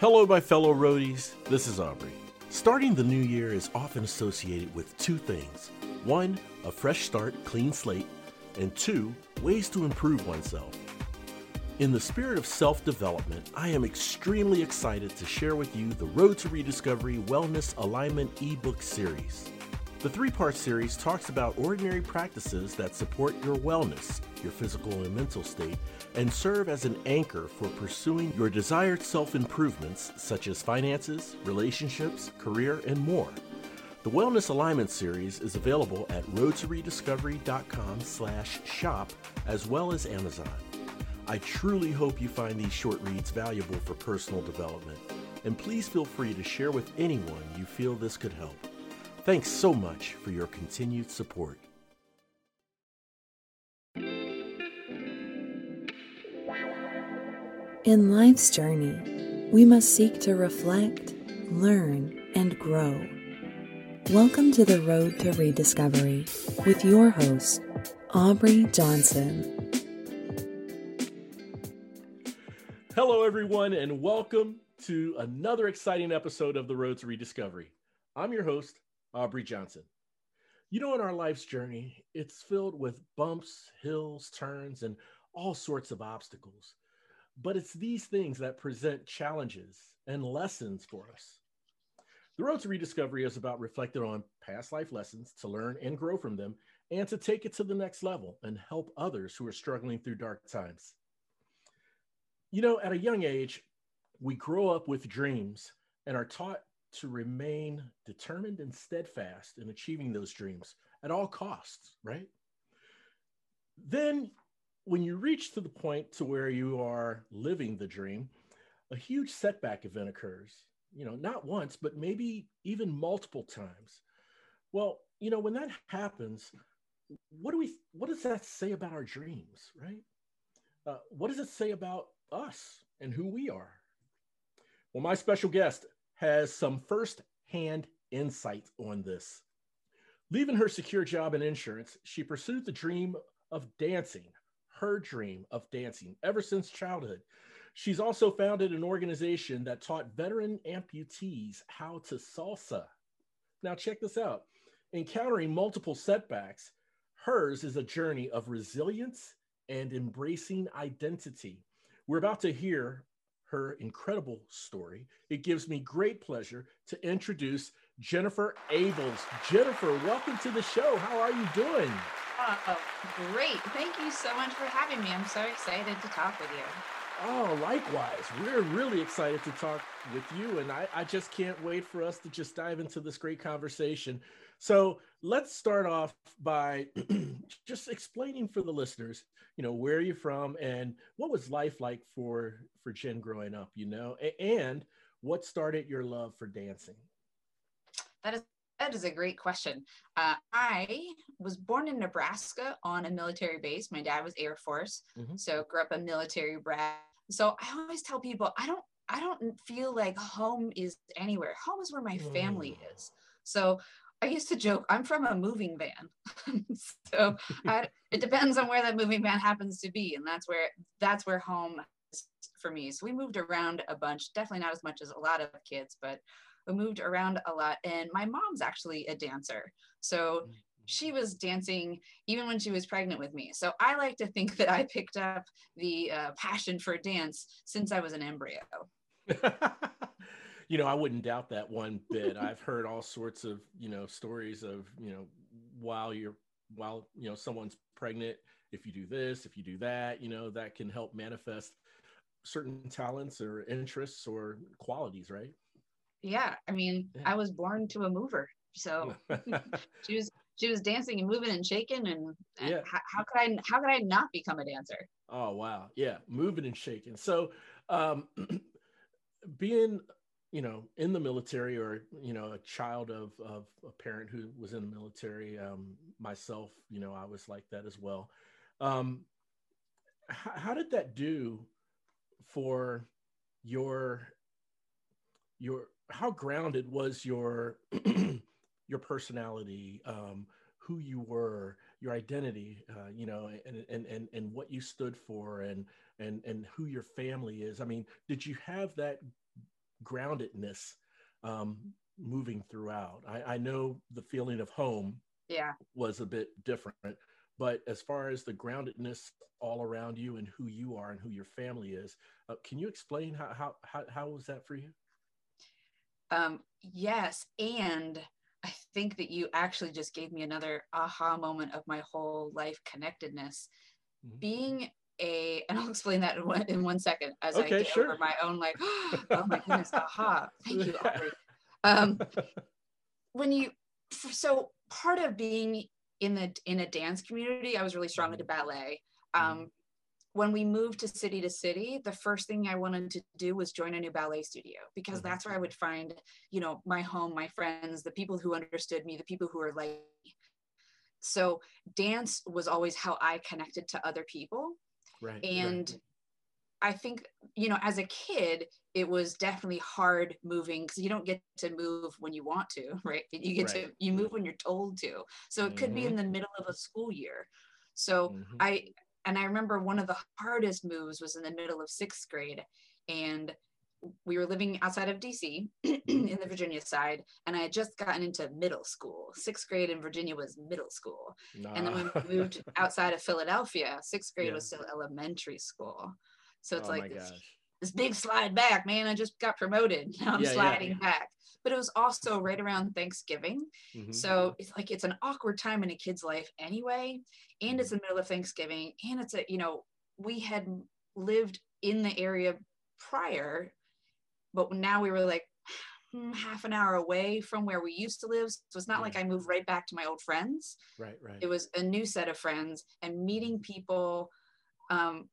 Hello, my fellow roadies. This is Aubrey. Starting the new year is often associated with two things one, a fresh start, clean slate, and two, ways to improve oneself. In the spirit of self development, I am extremely excited to share with you the Road to Rediscovery Wellness Alignment ebook series. The three part series talks about ordinary practices that support your wellness, your physical and mental state, and serve as an anchor for pursuing your desired self improvements such as finances, relationships, career, and more. The Wellness Alignment series is available at roadtorediscovery.com slash shop as well as Amazon. I truly hope you find these short reads valuable for personal development, and please feel free to share with anyone you feel this could help. Thanks so much for your continued support. In life's journey, we must seek to reflect, learn, and grow. Welcome to the Road to Rediscovery with your host, Aubrey Johnson. Hello, everyone, and welcome to another exciting episode of the Road to Rediscovery. I'm your host, Aubrey Johnson. You know, in our life's journey, it's filled with bumps, hills, turns, and all sorts of obstacles. But it's these things that present challenges and lessons for us. The Road to Rediscovery is about reflecting on past life lessons to learn and grow from them and to take it to the next level and help others who are struggling through dark times. You know, at a young age, we grow up with dreams and are taught to remain determined and steadfast in achieving those dreams at all costs, right? Then when you reach to the point to where you are living the dream, a huge setback event occurs. You know, not once, but maybe even multiple times. Well, you know, when that happens, what do we what does that say about our dreams, right? Uh, what does it say about us and who we are? Well, my special guest has some first-hand insight on this. Leaving her secure job in insurance, she pursued the dream of dancing, her dream of dancing ever since childhood. She's also founded an organization that taught veteran amputees how to salsa. Now, check this out encountering multiple setbacks, hers is a journey of resilience and embracing identity. We're about to hear her incredible story. It gives me great pleasure to introduce Jennifer Ables. Jennifer, welcome to the show. How are you doing? Oh, great. Thank you so much for having me. I'm so excited to talk with you. Oh, likewise. We're really excited to talk with you. And I, I just can't wait for us to just dive into this great conversation. So let's start off by just explaining for the listeners, you know, where are you from and what was life like for for Jen growing up, you know, and what started your love for dancing? That is that is a great question. Uh, I was born in Nebraska on a military base. My dad was Air Force, mm-hmm. so grew up a military brat. So I always tell people I don't I don't feel like home is anywhere. Home is where my family mm. is. So I used to joke I'm from a moving van. so I, it depends on where that moving van happens to be, and that's where that's where home is for me. So we moved around a bunch. Definitely not as much as a lot of kids, but we moved around a lot. And my mom's actually a dancer. So mm-hmm. she was dancing even when she was pregnant with me. So I like to think that I picked up the uh, passion for dance since I was an embryo. you know, I wouldn't doubt that one bit. I've heard all sorts of, you know, stories of, you know, while you're, while, you know, someone's pregnant, if you do this, if you do that, you know, that can help manifest certain talents or interests or qualities, right? Yeah i mean yeah. i was born to a mover so she was she was dancing and moving and shaking and, and yeah. how, how, could i how could i not become a dancer? Oh wow. Yeah moving and shaking. So um being you know in the military or you know a child of of a parent who was in the military um myself you know i was like that as well. Um how, how did that do for your your how grounded was your your personality um, who you were your identity uh, you know and, and and and what you stood for and and and who your family is? I mean did you have that groundedness um, moving throughout. I, I know the feeling of home yeah. was a bit different but as far as the groundedness all around you and who you are and who your family is uh, can you explain how, how how how was that for you um yes and i think that you actually just gave me another aha moment of my whole life connectedness mm-hmm. being a and I'll explain that in one, in one second as okay, I get sure. over my own like oh my goodness aha thank you Aubrey. Um, when you so part of being in the in a dance community I was really strong into mm-hmm. ballet um. When we moved to city to city the first thing I wanted to do was join a new ballet studio because mm-hmm. that's where I would find you know my home my friends the people who understood me the people who are like so dance was always how I connected to other people Right. And right. I think, you know, as a kid, it was definitely hard moving because you don't get to move when you want to, right? You get right. to, you move when you're told to. So it could mm-hmm. be in mm-hmm. the middle of a school year. So mm-hmm. I, and I remember one of the hardest moves was in the middle of sixth grade. And we were living outside of DC in the Virginia side, and I had just gotten into middle school. Sixth grade in Virginia was middle school. Nah. And then when we moved outside of Philadelphia, sixth grade yeah. was still elementary school. So it's oh like this, this, big slide back, man. I just got promoted. Now I'm yeah, sliding yeah. back. But it was also right around Thanksgiving. Mm-hmm. So it's like it's an awkward time in a kid's life anyway. And it's mm-hmm. the middle of Thanksgiving. And it's a, you know, we had lived in the area prior but now we were like hmm, half an hour away from where we used to live so it's not yeah. like i moved right back to my old friends right right it was a new set of friends and meeting people um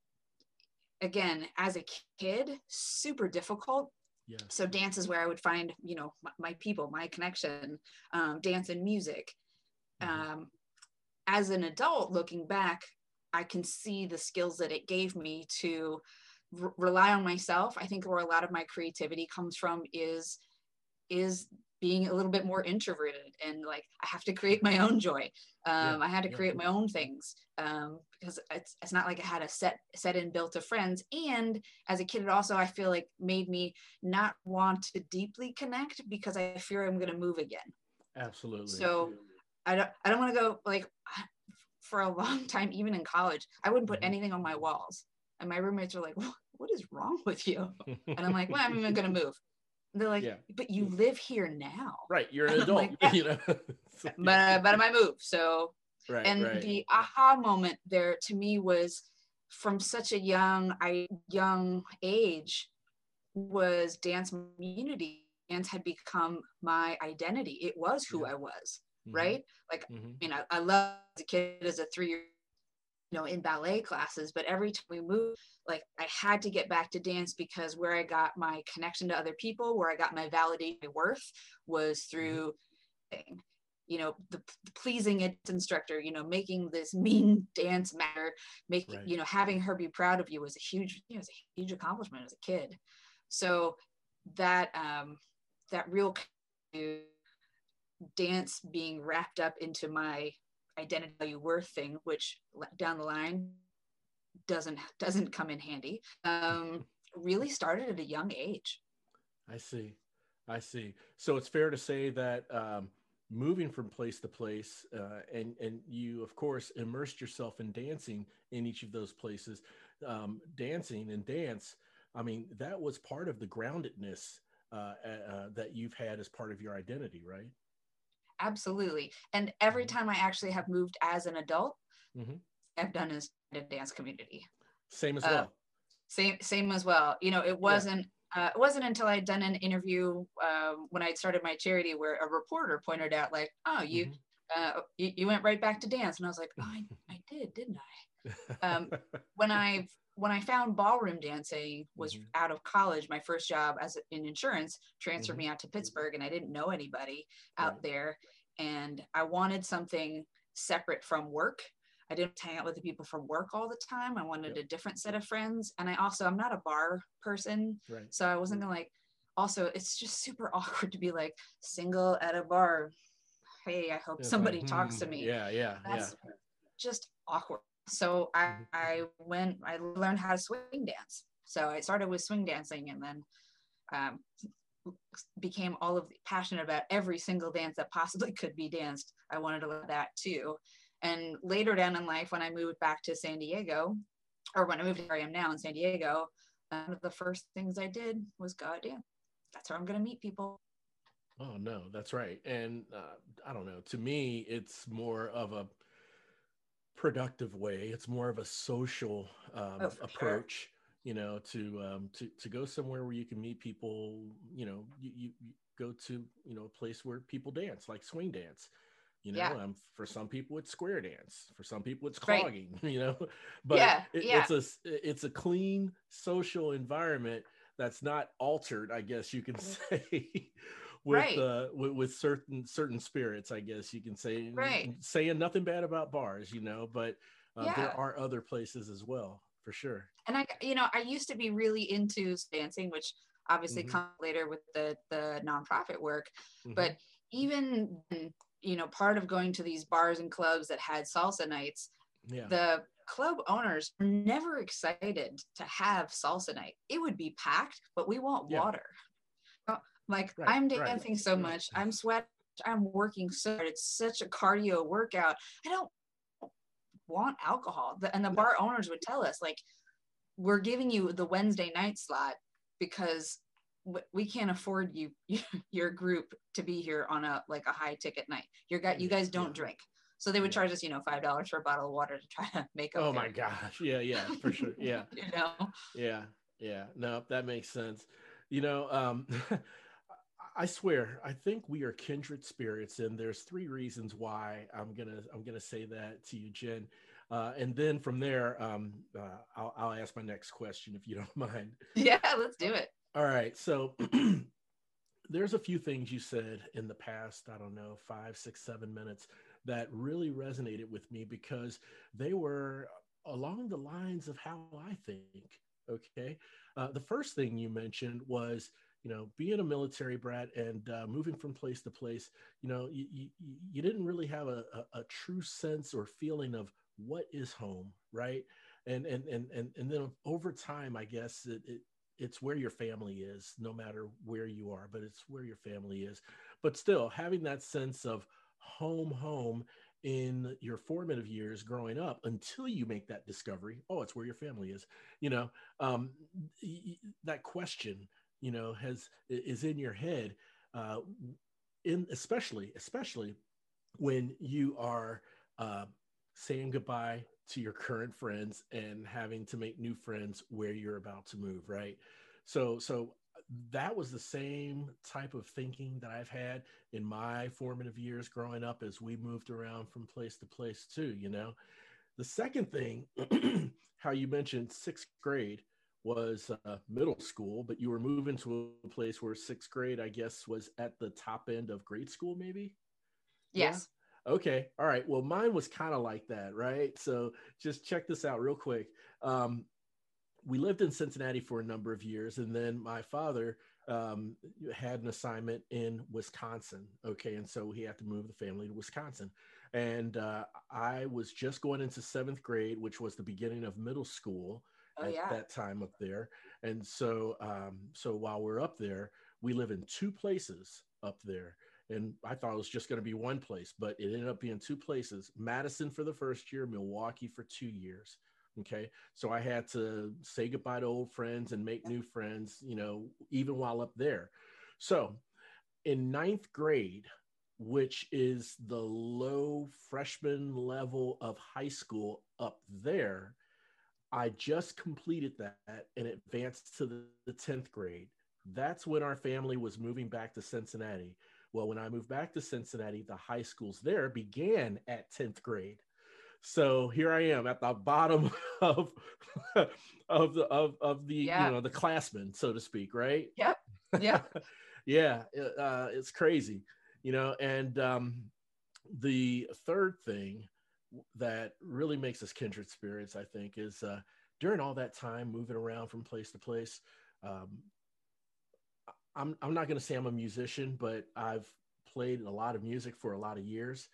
again as a kid super difficult yeah. so dance is where i would find you know my, my people my connection um, dance and music mm-hmm. um, as an adult looking back i can see the skills that it gave me to rely on myself i think where a lot of my creativity comes from is is being a little bit more introverted and like i have to create my own joy. Um, yeah, i had to create my own things um, because it's, it's not like i had a set set in built of friends. And as a kid it also i feel like made me not want to deeply connect because i fear i'm going to move again. Absolutely. So i don't i don't want to go like for a long time even in college i wouldn't put mm-hmm. anything on my walls. And my roommates are like what is wrong with you? And I'm like, well, I'm even going to move. And they're like, yeah. but you live here now. Right. You're an adult, like, you know. but, uh, but I move. So, right, and right. the aha moment there to me was from such a young, I young age was dance community. Dance had become my identity. It was who yeah. I was. Mm-hmm. Right. Like, mm-hmm. I mean, I, I love as a kid as a three year you know in ballet classes but every time we moved like i had to get back to dance because where i got my connection to other people where i got my validation worth was mm-hmm. through mm-hmm. you know the, the, pleasing its instructor you know making this mean dance matter making right. you know having her be proud of you was a huge you know, was a huge accomplishment as a kid so that um that real dance being wrapped up into my identity value worth thing, which down the line doesn't doesn't come in handy, um, really started at a young age. I see, I see. So it's fair to say that um, moving from place to place, uh, and and you of course immersed yourself in dancing in each of those places. Um, dancing and dance, I mean, that was part of the groundedness uh, uh, that you've had as part of your identity, right? Absolutely and every mm-hmm. time i actually have moved as an adult mm-hmm. i've done is a dance community same as uh, well same same as well you know it wasn't yeah. uh, it wasn't until i'd done an interview uh, when i'd started my charity where a reporter pointed out like oh you mm-hmm. uh, you, you, went right back to dance and i was like oh, I, I did didn't i um, when i when I found ballroom dancing was mm-hmm. out of college, my first job as in insurance transferred mm-hmm. me out to Pittsburgh and I didn't know anybody out right. there. And I wanted something separate from work. I didn't hang out with the people from work all the time. I wanted yep. a different set of friends. And I also, I'm not a bar person. Right. So I wasn't gonna like, also, it's just super awkward to be like single at a bar. Hey, I hope somebody talks to hmm, me. Yeah, yeah. That's yeah. just awkward so I, mm-hmm. I went i learned how to swing dance so i started with swing dancing and then um, became all of the, passionate about every single dance that possibly could be danced. I wanted to learn that too. And later down in life, when I moved back to San Diego, or when I moved to where I am now in San Diego, one of the first things I did was go out dance. That's where I'm going to meet people. Oh no, that's right. And uh, I don't know. To me, it's more of a productive way. It's more of a social um, oh, approach. Sure. You know, to um, to to go somewhere where you can meet people. You know, you, you, you go to you know a place where people dance, like swing dance. You know, yeah. um, for some people it's square dance. For some people it's clogging. Right. You know, but yeah, it, yeah. it's a it's a clean social environment that's not altered. I guess you can say with right. uh with, with, certain certain spirits i guess you can say right. saying nothing bad about bars you know but uh, yeah. there are other places as well for sure and i you know i used to be really into dancing which obviously mm-hmm. comes later with the the nonprofit work mm-hmm. but even you know part of going to these bars and clubs that had salsa nights yeah. the club owners were never excited to have salsa night it would be packed but we want yeah. water like right, I'm dancing right, so much, I'm sweating, I'm working so hard. It's such a cardio workout. I don't want alcohol. And the bar owners would tell us, like, we're giving you the Wednesday night slot because we can't afford you your group to be here on a like a high ticket night. You got you guys don't yeah. drink. So they would charge us, you know, five dollars for a bottle of water to try to make up. Oh my gosh. Yeah, yeah, for sure. Yeah. you know? Yeah, yeah. No, that makes sense. You know, um I swear, I think we are kindred spirits, and there's three reasons why I'm gonna I'm gonna say that to you, Jen. Uh, and then from there, um, uh, I'll, I'll ask my next question if you don't mind. Yeah, let's do it. All right. So there's a few things you said in the past, I don't know, five, six, seven minutes that really resonated with me because they were along the lines of how I think. Okay. Uh, the first thing you mentioned was you know, being a military brat and uh, moving from place to place, you know, you, you, you didn't really have a, a, a, true sense or feeling of what is home, right? And and and and and then over time, I guess it, it it's where your family is, no matter where you are, but it's where your family is. But still, having that sense of home, home in your formative years growing up until you make that discovery oh it's where your family is you know um, that question you know has is in your head uh, in especially especially when you are uh, saying goodbye to your current friends and having to make new friends where you're about to move right so so that was the same type of thinking that I've had in my formative years growing up as we moved around from place to place too, you know. The second thing, how you mentioned sixth grade, was uh, middle school, but you were moving to a place where sixth grade, I guess, was at the top end of grade school, maybe? Yes. Yeah? Okay. All right. Well, mine was kind of like that, right? So just check this out real quick. Um, we lived in Cincinnati for a number of years, and then my father um, had an assignment in Wisconsin. Okay. And so he had to move the family to Wisconsin. And uh, I was just going into seventh grade, which was the beginning of middle school oh, at yeah. that time up there. And so, um, so while we're up there, we live in two places up there. And I thought it was just going to be one place, but it ended up being two places Madison for the first year, Milwaukee for two years. Okay. So I had to say goodbye to old friends and make new friends, you know, even while up there. So in ninth grade, which is the low freshman level of high school up there, I just completed that and advanced to the, the 10th grade. That's when our family was moving back to Cincinnati. Well, when I moved back to Cincinnati, the high schools there began at 10th grade. So here I am at the bottom of of the of, of the yeah. you know the classmen, so to speak, right? Yep. Yeah. yeah. Uh, it's crazy, you know. And um, the third thing that really makes us kindred spirits, I think, is uh, during all that time moving around from place to place. Um, I'm, I'm not going to say I'm a musician, but I've played a lot of music for a lot of years.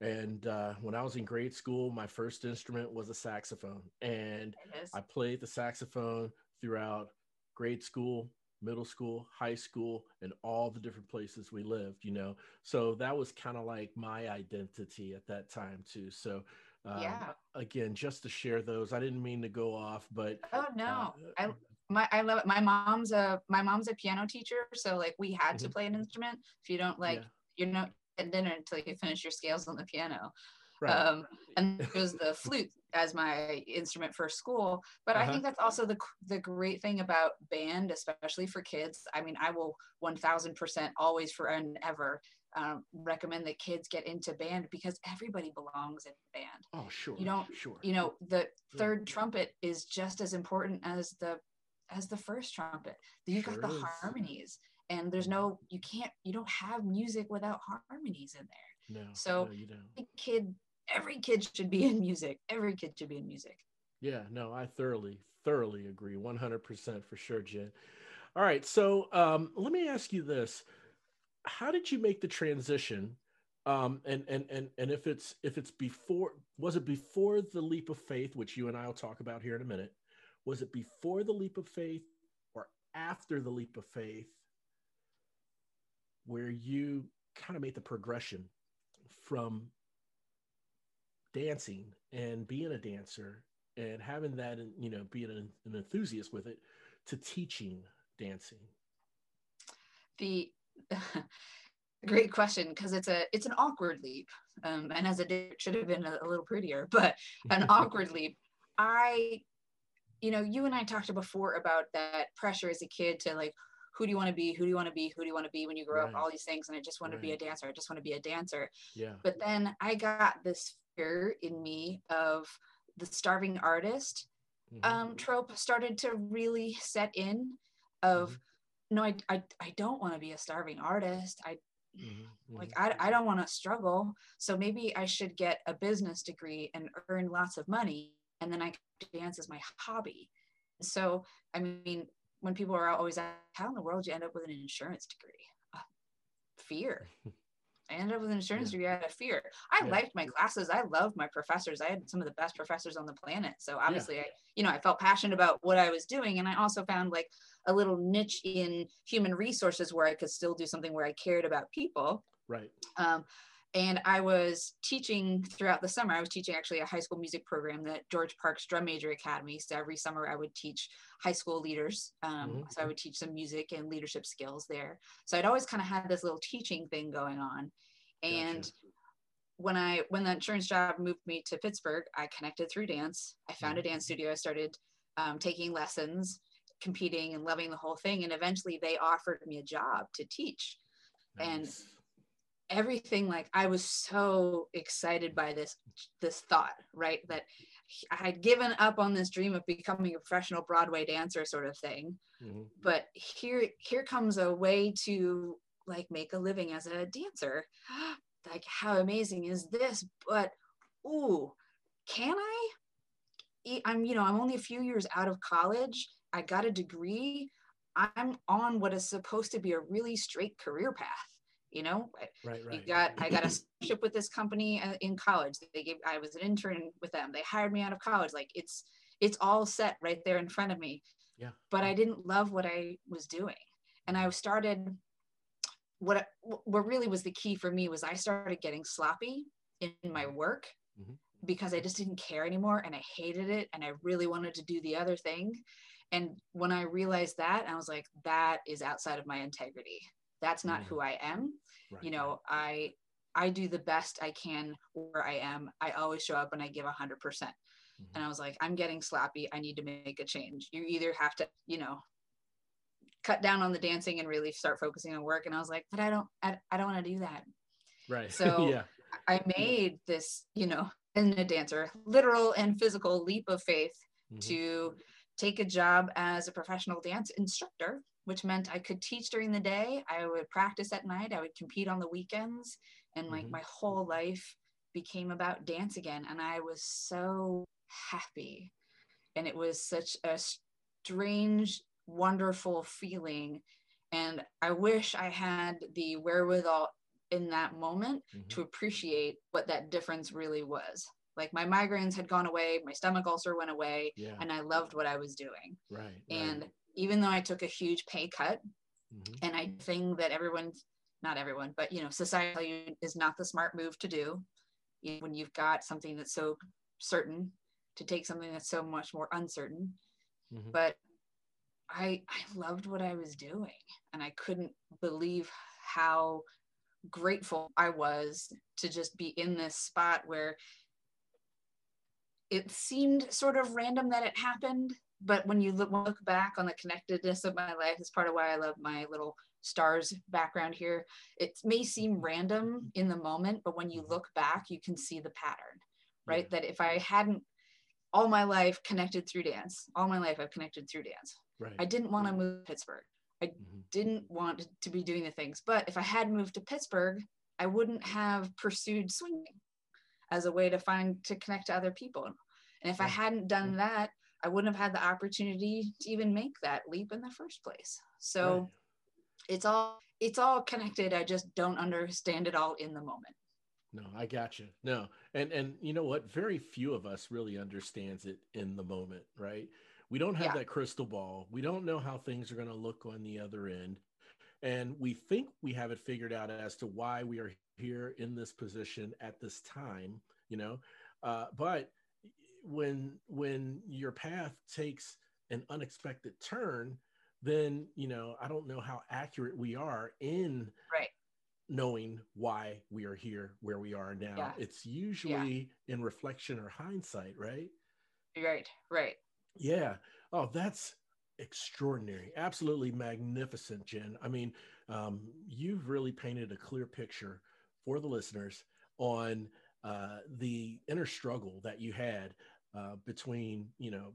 And uh, when I was in grade school, my first instrument was a saxophone. And I played the saxophone throughout grade school, middle school, high school, and all the different places we lived, you know. So that was kind of like my identity at that time too. So um, yeah. again, just to share those, I didn't mean to go off, but oh no, uh, I my I love it. My mom's a my mom's a piano teacher, so like we had mm-hmm. to play an instrument. If you don't like, yeah. you're not at dinner until you finish your scales on the piano. Right. Um, and it was the flute as my instrument for school. But uh-huh. I think that's also the the great thing about band, especially for kids. I mean, I will one thousand percent always for and ever um, recommend that kids get into band because everybody belongs in band. Oh, sure. You don't, sure. You know, the third yeah. trumpet is just as important as the as the first trumpet. You sure got the is. harmonies, and there's no, you can't, you don't have music without harmonies in there. No. So, no, you don't. Kid, every kid should be in music. Every kid should be in music. Yeah. No, I thoroughly, thoroughly agree. 100% for sure, Jen. All right. So, um, let me ask you this how did you make the transition um and and and and if it's if it's before was it before the leap of faith which you and i'll talk about here in a minute was it before the leap of faith or after the leap of faith where you kind of made the progression from dancing and being a dancer and having that and you know being an, an enthusiast with it to teaching dancing. The great question because it's a it's an awkward leap. Um, and as a it should have been a, a little prettier but an awkward leap. I you know you and i talked before about that pressure as a kid to like who do you want to be? Who do you want to be? Who do you want to be when you grow right. up all these things and i just want right. to be a dancer. I just want to be a dancer. Yeah. But then i got this in me of the starving artist mm-hmm. um, trope started to really set in of mm-hmm no, I, I, I don't want to be a starving artist. I mm-hmm. like, I, I don't want to struggle. So maybe I should get a business degree and earn lots of money. And then I dance as my hobby. So, I mean, when people are always how in the world you end up with an insurance degree? Uh, fear. I ended up with an insurance yeah. degree out of fear. I yeah. liked my classes. I loved my professors. I had some of the best professors on the planet. So obviously, yeah. I, you know, I felt passionate about what I was doing, and I also found like a little niche in human resources where I could still do something where I cared about people. Right. Um, and I was teaching throughout the summer. I was teaching actually a high school music program that George Parks Drum Major Academy. So every summer I would teach high school leaders. Um, mm-hmm. So I would teach some music and leadership skills there. So I'd always kind of had this little teaching thing going on. And gotcha. when I when the insurance job moved me to Pittsburgh, I connected through dance. I found mm-hmm. a dance studio. I started um, taking lessons competing and loving the whole thing. And eventually they offered me a job to teach. Nice. And everything like I was so excited by this this thought, right? That I had given up on this dream of becoming a professional Broadway dancer sort of thing. Mm-hmm. But here here comes a way to like make a living as a dancer. like how amazing is this? But ooh, can I? I'm, you know, I'm only a few years out of college I got a degree. I'm on what is supposed to be a really straight career path. You know, right, right. You got I got a ship with this company uh, in college. They gave I was an intern with them. They hired me out of college. Like it's it's all set right there in front of me. Yeah. But I didn't love what I was doing, and I started. What what really was the key for me was I started getting sloppy in my mm-hmm. work. Mm-hmm because I just didn't care anymore and I hated it and I really wanted to do the other thing and when i realized that i was like that is outside of my integrity that's not mm-hmm. who i am. Right. you know i i do the best i can where i am. I always show up and i give 100%. Mm-hmm. and i was like i'm getting sloppy i need to make a change. You either have to you know cut down on the dancing and really start focusing on work. And i was like but i don't i, I don't want to do that. Right. So yeah. I made this you know in a dancer literal and physical leap of faith mm-hmm. to take a job as a professional dance instructor, which meant I could teach during the day, I would practice at night, I would compete on the weekends, and like mm-hmm. my whole life became about dance again. And I was so happy. And it was such a strange, wonderful feeling. And I wish I had the wherewithal in that moment mm-hmm. to appreciate what that difference really was. like my migraines had gone away my stomach ulcer went away yeah. and i loved what i was doing right and right. Even though i took a huge pay cut Mhm. and i think that everyone not everyone but you know society is not the smart move to do You- when you've got something that's so certain to take something that's so much more uncertain Mhm. but i i loved what i was doing and i couldn't believe how grateful i was to just be in this spot where it seemed sort of random that it happened but when you look, look back on the connectedness of my life it's part of why i love my little stars background here. It may seem random in the moment but when you look back you can see the pattern right? That if i hadn't all my life connected through dance all my life i've connected through dance right. I didn't want to move to pittsburgh. Mhm. didn't want to be doing the things but if i had moved to pittsburgh i wouldn't have pursued swinging as a way to find to connect to other people. And if i hadn't done that i wouldn't have had the opportunity to even make that leap in the first place so Right. it's all it's all connected i just don't understand it all in the moment No, I got you. No, and and you know what? Very few of us really understands it in the moment, right? We don't have Yeah. that crystal ball. We don't know how things are going to look on the other end, and we think we have it figured out as to why we are here in this position at this time. You know, uh, but when when your path takes an unexpected turn, then you know I don't know how accurate we are in right knowing why we are here where we are now. Yeah. It's usually in reflection or hindsight, right? right right Yeah. Oh, that's extraordinary. Absolutely magnificent, Jen. I mean, um, you've really painted a clear picture for the listeners on uh, the inner struggle that you had uh, between, you know,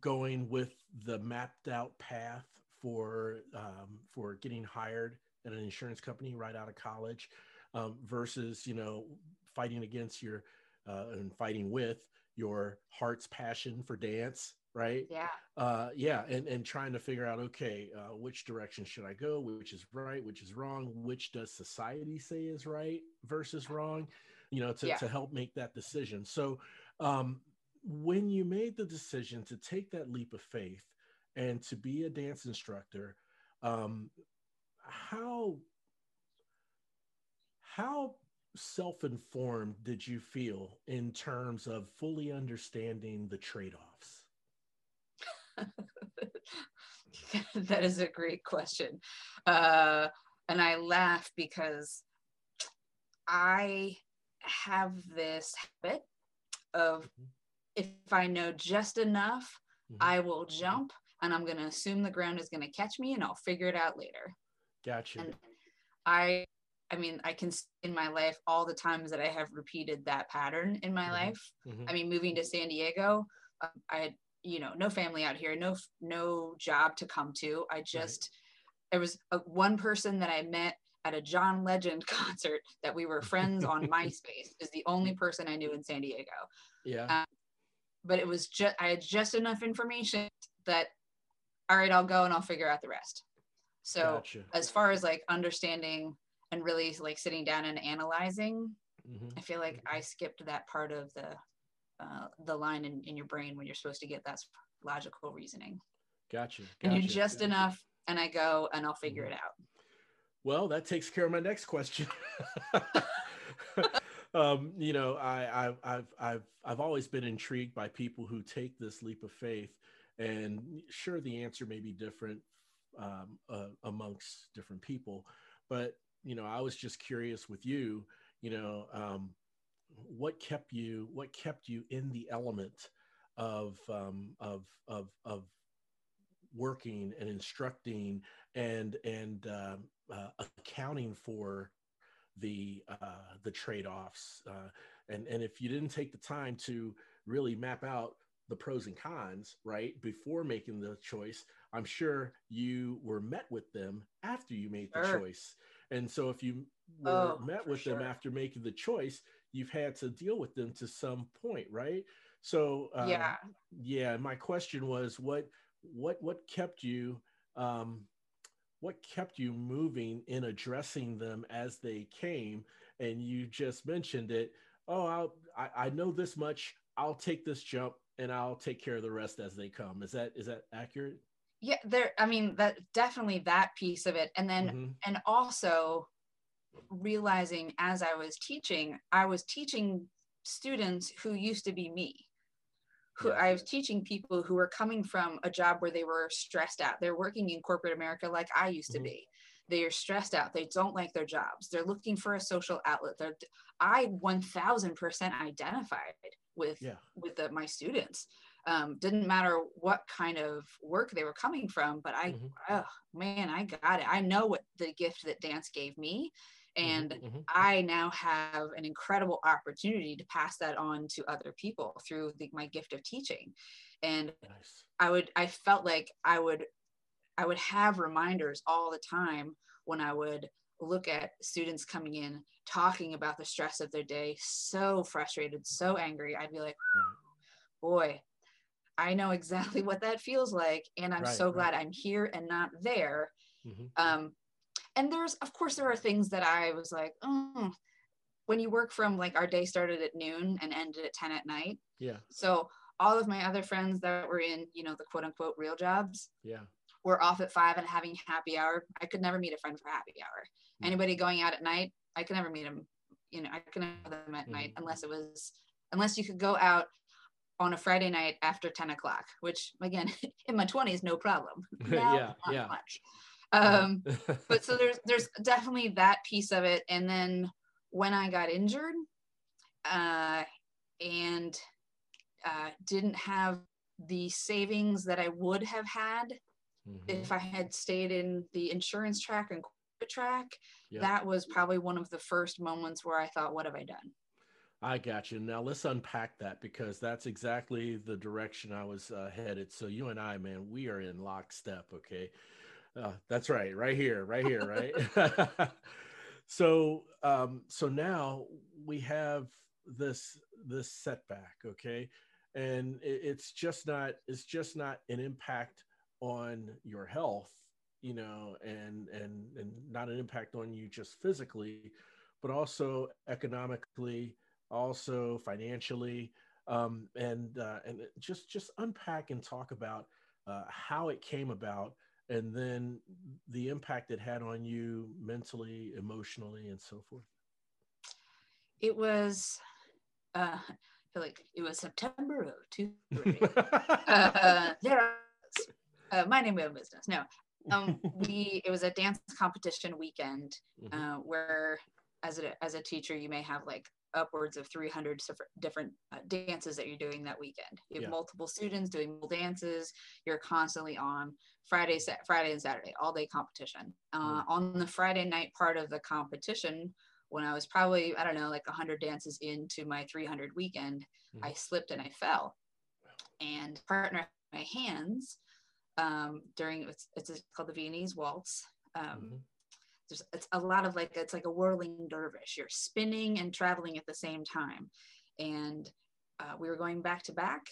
going with the mapped out path for um, for getting hired at an insurance company right out of college um, versus, you know, fighting against your uh, and fighting with your heart's passion for dance right? Yeah. Uh yeah and and trying to figure out okay uh, which direction should i go? Which is right? Which is wrong? Which does society say is right versus wrong? You know to, Yeah. to help make that decision. So um when you made the decision to take that leap of faith and to be a dance instructor um how how self-informed did you feel in terms of fully understanding the trade-offs that is a great question. Uh, and I laugh because I have this habit of if I know just enough, Mhm. I will jump and I'm going to assume the ground is going to catch me and I'll figure it out later. gotcha And I, I mean, I can see in my life all the times that I have repeated that pattern in my Mhm. life. Mhm. I mean, moving to San Diego, um, I had, you know, no family out here, no, no job to come to. I just, there was a, one person that I met at a John Legend concert that we were friends on MySpace is the only person I knew in San Diego. yeah But it was just, I had just enough information that, all right, I'll go and I'll figure out the rest. So gotcha as far as like understanding and really like sitting down and analyzing, Mhm. I feel like I skipped that part of the uh, the line in, in your brain when you're supposed to get that logical reasoning. gotcha And you gotcha. just enough, and I go and I'll figure Mhm. it out. Well, that takes care of my next question. um, you know, I, I've, I've, I've, I've always been intrigued by people who take this leap of faith, and sure, the answer may be different um, uh, amongst different people, but you know, I was just curious with you. You know, um, what kept you, what kept you in the element of, um, of, of, of working and instructing and and um, uh, accounting for the uh, the trade-offs uh, and and if you didn't take the time to really map out the pros and cons right before making the choice i'm sure you were met with them after you made the choice. And so if you were Oh, met with them after making the choice you've had to deal with them to some point right? So uh, yeah. yeah my question was what what what kept you um what kept you moving in addressing them as they came and you just mentioned it oh I'll, I, I know this much. I'll take this jump and I'll take care of the rest as they come. Is that is that accurate? Yeah, there. I mean, that definitely that piece of it, and then mm-hmm. and also realizing as I was teaching, I was teaching students who used to be me. Who I was teaching people who were coming from a job where they were stressed out. They're working in corporate America like I used to mm-hmm. be they are stressed out they don't like their jobs they're looking for a social outlet they're i 1000% identified with yeah. with the, my students um, didn't matter what kind of work they were coming from but i mm-hmm. oh man i got it i know what the gift that dance gave me and mm-hmm. i now have an incredible opportunity to pass that on to other people through the, my gift of teaching and nice. i would i felt like i would I would have reminders all the time when I would look at students coming in talking about the stress of their day, so frustrated, so angry. I'd be like, boy, I know exactly what that feels like. And I'm right, so glad right. I'm here and not there. Mm-hmm. Um, and there's, of course, there are things that I was like, oh, when you work from like our day started at noon and ended at 10 at night. Yeah. So all of my other friends that were in, you know, the quote unquote real jobs. Yeah we're off at five and having happy hour. I could never meet a friend for happy hour. Mm-hmm. Anybody going out at night, I could never meet them. You know, I could never meet them at mm-hmm. night unless it was unless you could go out on a Friday night after 10 o'clock, which again, in my 20s, no problem. Now, yeah, not yeah. much. Um, but so there's there's definitely that piece of it. And then when I got injured, uh, and uh, didn't have the savings that I would have had Mm-hmm. If I had stayed in the insurance track and corporate track, yep. that was probably one of the first moments where I thought, what have I done? I got you. Now let's unpack that because that's exactly the direction I was uh, headed. So you and I, man, we are in lockstep. Okay, uh, that's right, right here, right here, right. so, um, so now we have this this setback. Okay, and it, it's just not it's just not an impact on your health you know and and and not an impact on you just physically but also economically also financially um, and uh, and just just unpack and talk about uh, how it came about and then the impact it had on you mentally emotionally and so forth it was uh, I feel like it was September of two. uh, there uh, my own business. No, um, we it was a dance competition weekend mm-hmm. uh, where as a as a teacher you may have like upwards of 300 different uh, dances that you're doing that weekend. You have yeah. multiple students doing dances. You're constantly on Friday, Friday and Saturday, all day competition. Uh, mm-hmm. On the Friday night part of the competition, when I was probably I don't know like 100 dances into my 300 weekend, mm-hmm. I slipped and I fell, and partner my hands um, during it's, it's called the Viennese waltz. Um, mm-hmm. There's it's a lot of like it's like a whirling dervish. You're spinning and traveling at the same time, and uh, we were going back to back.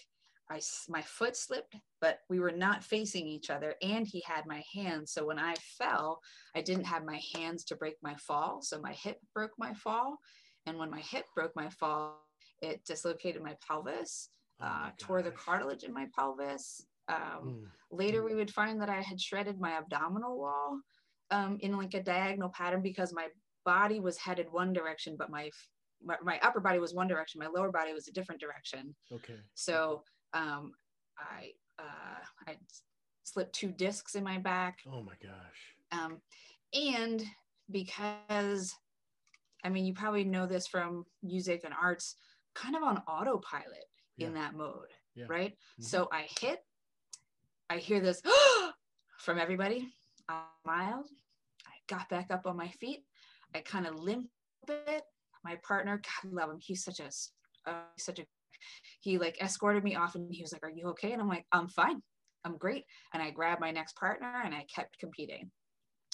I my foot slipped, but we were not facing each other, and he had my hands. So when I fell, I didn't have my hands to break my fall. So my hip broke my fall, and when my hip broke my fall, it dislocated my pelvis, oh uh, tore the cartilage in my pelvis, um, mm. Later, we would find that I had shredded my abdominal wall um, in like a diagonal pattern because my body was headed one direction, but my, my, my upper body was one direction, my lower body was a different direction. Okay. So um, I uh, I slipped two discs in my back. Oh my gosh. Um, and because I mean, you probably know this from music and arts, kind of on autopilot yeah. in that mode, yeah. right? Mm-hmm. So I hit, I hear this from everybody. I smiled. I got back up on my feet. I kind of limped a bit. My partner, God love him. He's such a, uh, such a, he like escorted me off and he was like, are you okay? And I'm like, I'm fine. I'm great. And I grabbed my next partner and I kept competing.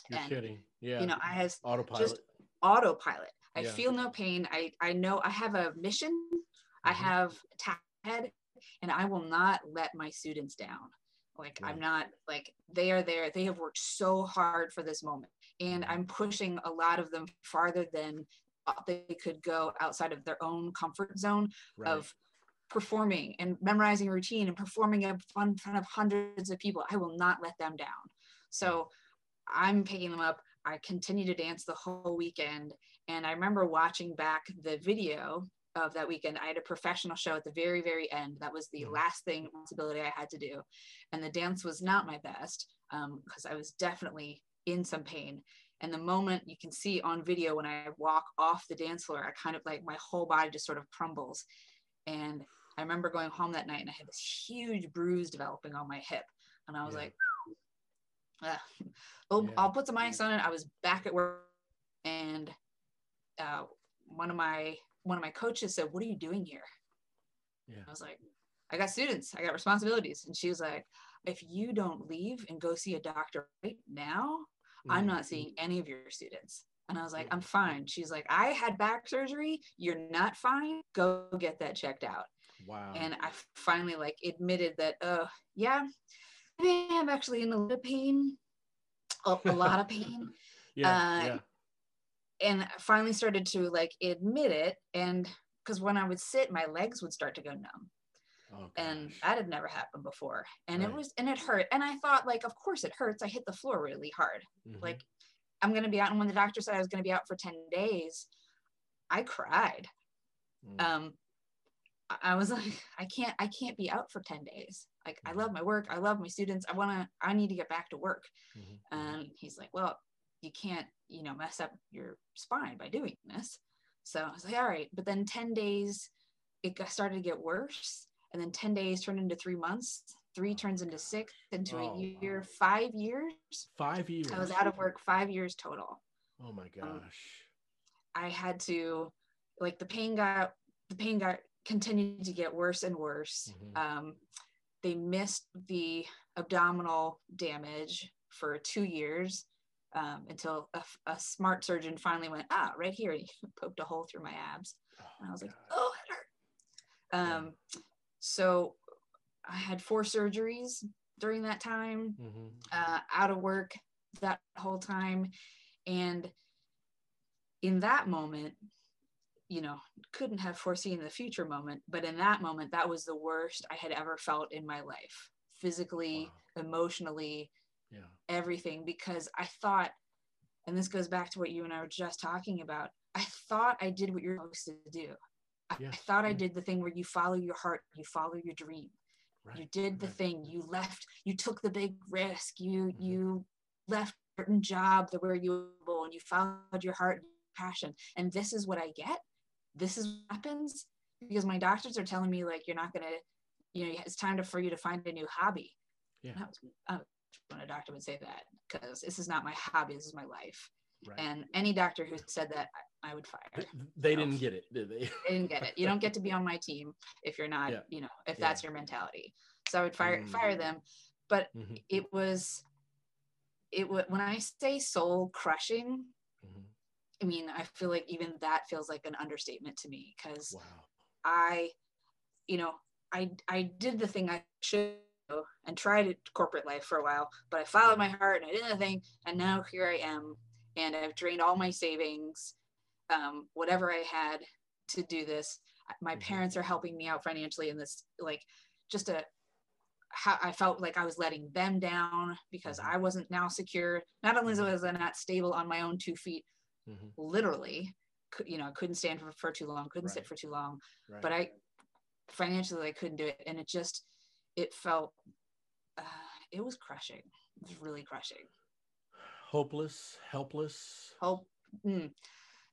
You're and, kidding. Yeah. You know, I has autopilot. Just autopilot. I yeah. feel no pain. I, I know I have a mission. Mm-hmm. I have a head and I will not let my students down. Like yeah. I'm not like they are there. They have worked so hard for this moment. And mm-hmm. I'm pushing a lot of them farther than uh, they could go outside of their own comfort zone right. of performing and memorizing routine and performing in front of hundreds of people. I will not let them down. So mm. I'm picking them up. I continue to dance the whole weekend. And I remember watching back the video of that weekend. I had a professional show at the very, very end. That was the mm-hmm. last thing responsibility I had to do. And the dance was not my best because um, I was definitely in some pain. And the moment you can see on video when I walk off the dance floor, I kind of like my whole body just sort of crumbles. And I remember going home that night and I had this huge bruise developing on my hip. And I was yeah. like, I'll, yeah. I'll put some ice on it. I was back at work and uh, one of my one of my coaches said, What are you doing here? Yeah. I was like, I got students, I got responsibilities. And she was like, If you don't leave and go see a doctor right now, mm-hmm. I'm not seeing any of your students. And I was like, I'm fine. She's like, I had back surgery. You're not fine. Go get that checked out. Wow. And I finally like admitted that, uh, yeah, I'm actually in a little pain, a, a lot of pain. yeah, uh, yeah. And finally started to like admit it. And because when I would sit, my legs would start to go numb. Oh, and that had never happened before. And right. it was, and it hurt. And I thought, like, of course it hurts. I hit the floor really hard. Mm-hmm. Like, I'm going to be out. And when the doctor said I was going to be out for 10 days, I cried. Mm. Um, I was like, I can't, I can't be out for 10 days. Like, mm-hmm. I love my work. I love my students. I want to, I need to get back to work. Mm-hmm. mm-hmm. And he's like, well, you can't, you know, mess up your spine by doing this. So I was like, all right. But then 10 days, it got, started to get worse. And then 10 days turned into three months. Three turns into six, into oh, a year, wow. five years. Five years. I was out of work five years total. Oh my gosh. Um, I had to, like, the pain got, the pain got continued to get worse and worse. Mm-hmm. Um, they missed the abdominal damage for two years um, until a, a, smart surgeon finally went, ah, right here, he poked a hole through my abs. Oh, and I was like, oh, it hurt. Um, yeah. So I had four surgeries during that time, mm-hmm. uh, out of work that whole time. And in that moment, you know, couldn't have foreseen the future moment, but in that moment, that was the worst I had ever felt in my life, physically, wow. emotionally, yeah. everything. Because I thought, and this goes back to what you and I were just talking about, I thought I did what you're supposed to do. I, yeah. I thought. I did the thing where you follow your heart, you follow your dream. Right. You did the right. thing. You left. You took the big risk. You mm-hmm. you left a certain job where you were and you followed your heart and passion. And this is what I get this is what happens because my doctors are telling me like you're not gonna you know it's time to, for you to find a new hobby yeah was, uh, when a doctor would say that because this is not my hobby this is my life right. and any doctor who said that I, would fire they didn't get it did they they didn't get it you don't get to be on my team if you're not yeah. you know if yeah. that's your mentality so i would fire mm-hmm. fire them but mm-hmm. it was it was when i say soul crushing mm-hmm. I mean, I feel like even that feels like an understatement to me because wow. I, you know, I I did the thing I should and tried corporate life for a while, but I followed my heart and I did the thing, and now here I am, and I've drained all my savings, um, whatever I had to do this. My mm-hmm. parents are helping me out financially in this, like, just a how I felt like I was letting them down because mm-hmm. I wasn't now secure. Not only mm-hmm. was I not stable on my own two feet, mm-hmm. literally you know I couldn't stand for, for too long couldn't right. sit for too long right. but i financially i couldn't do it and it just it felt uh, it was crushing it was really crushing hopeless helpless hope mm,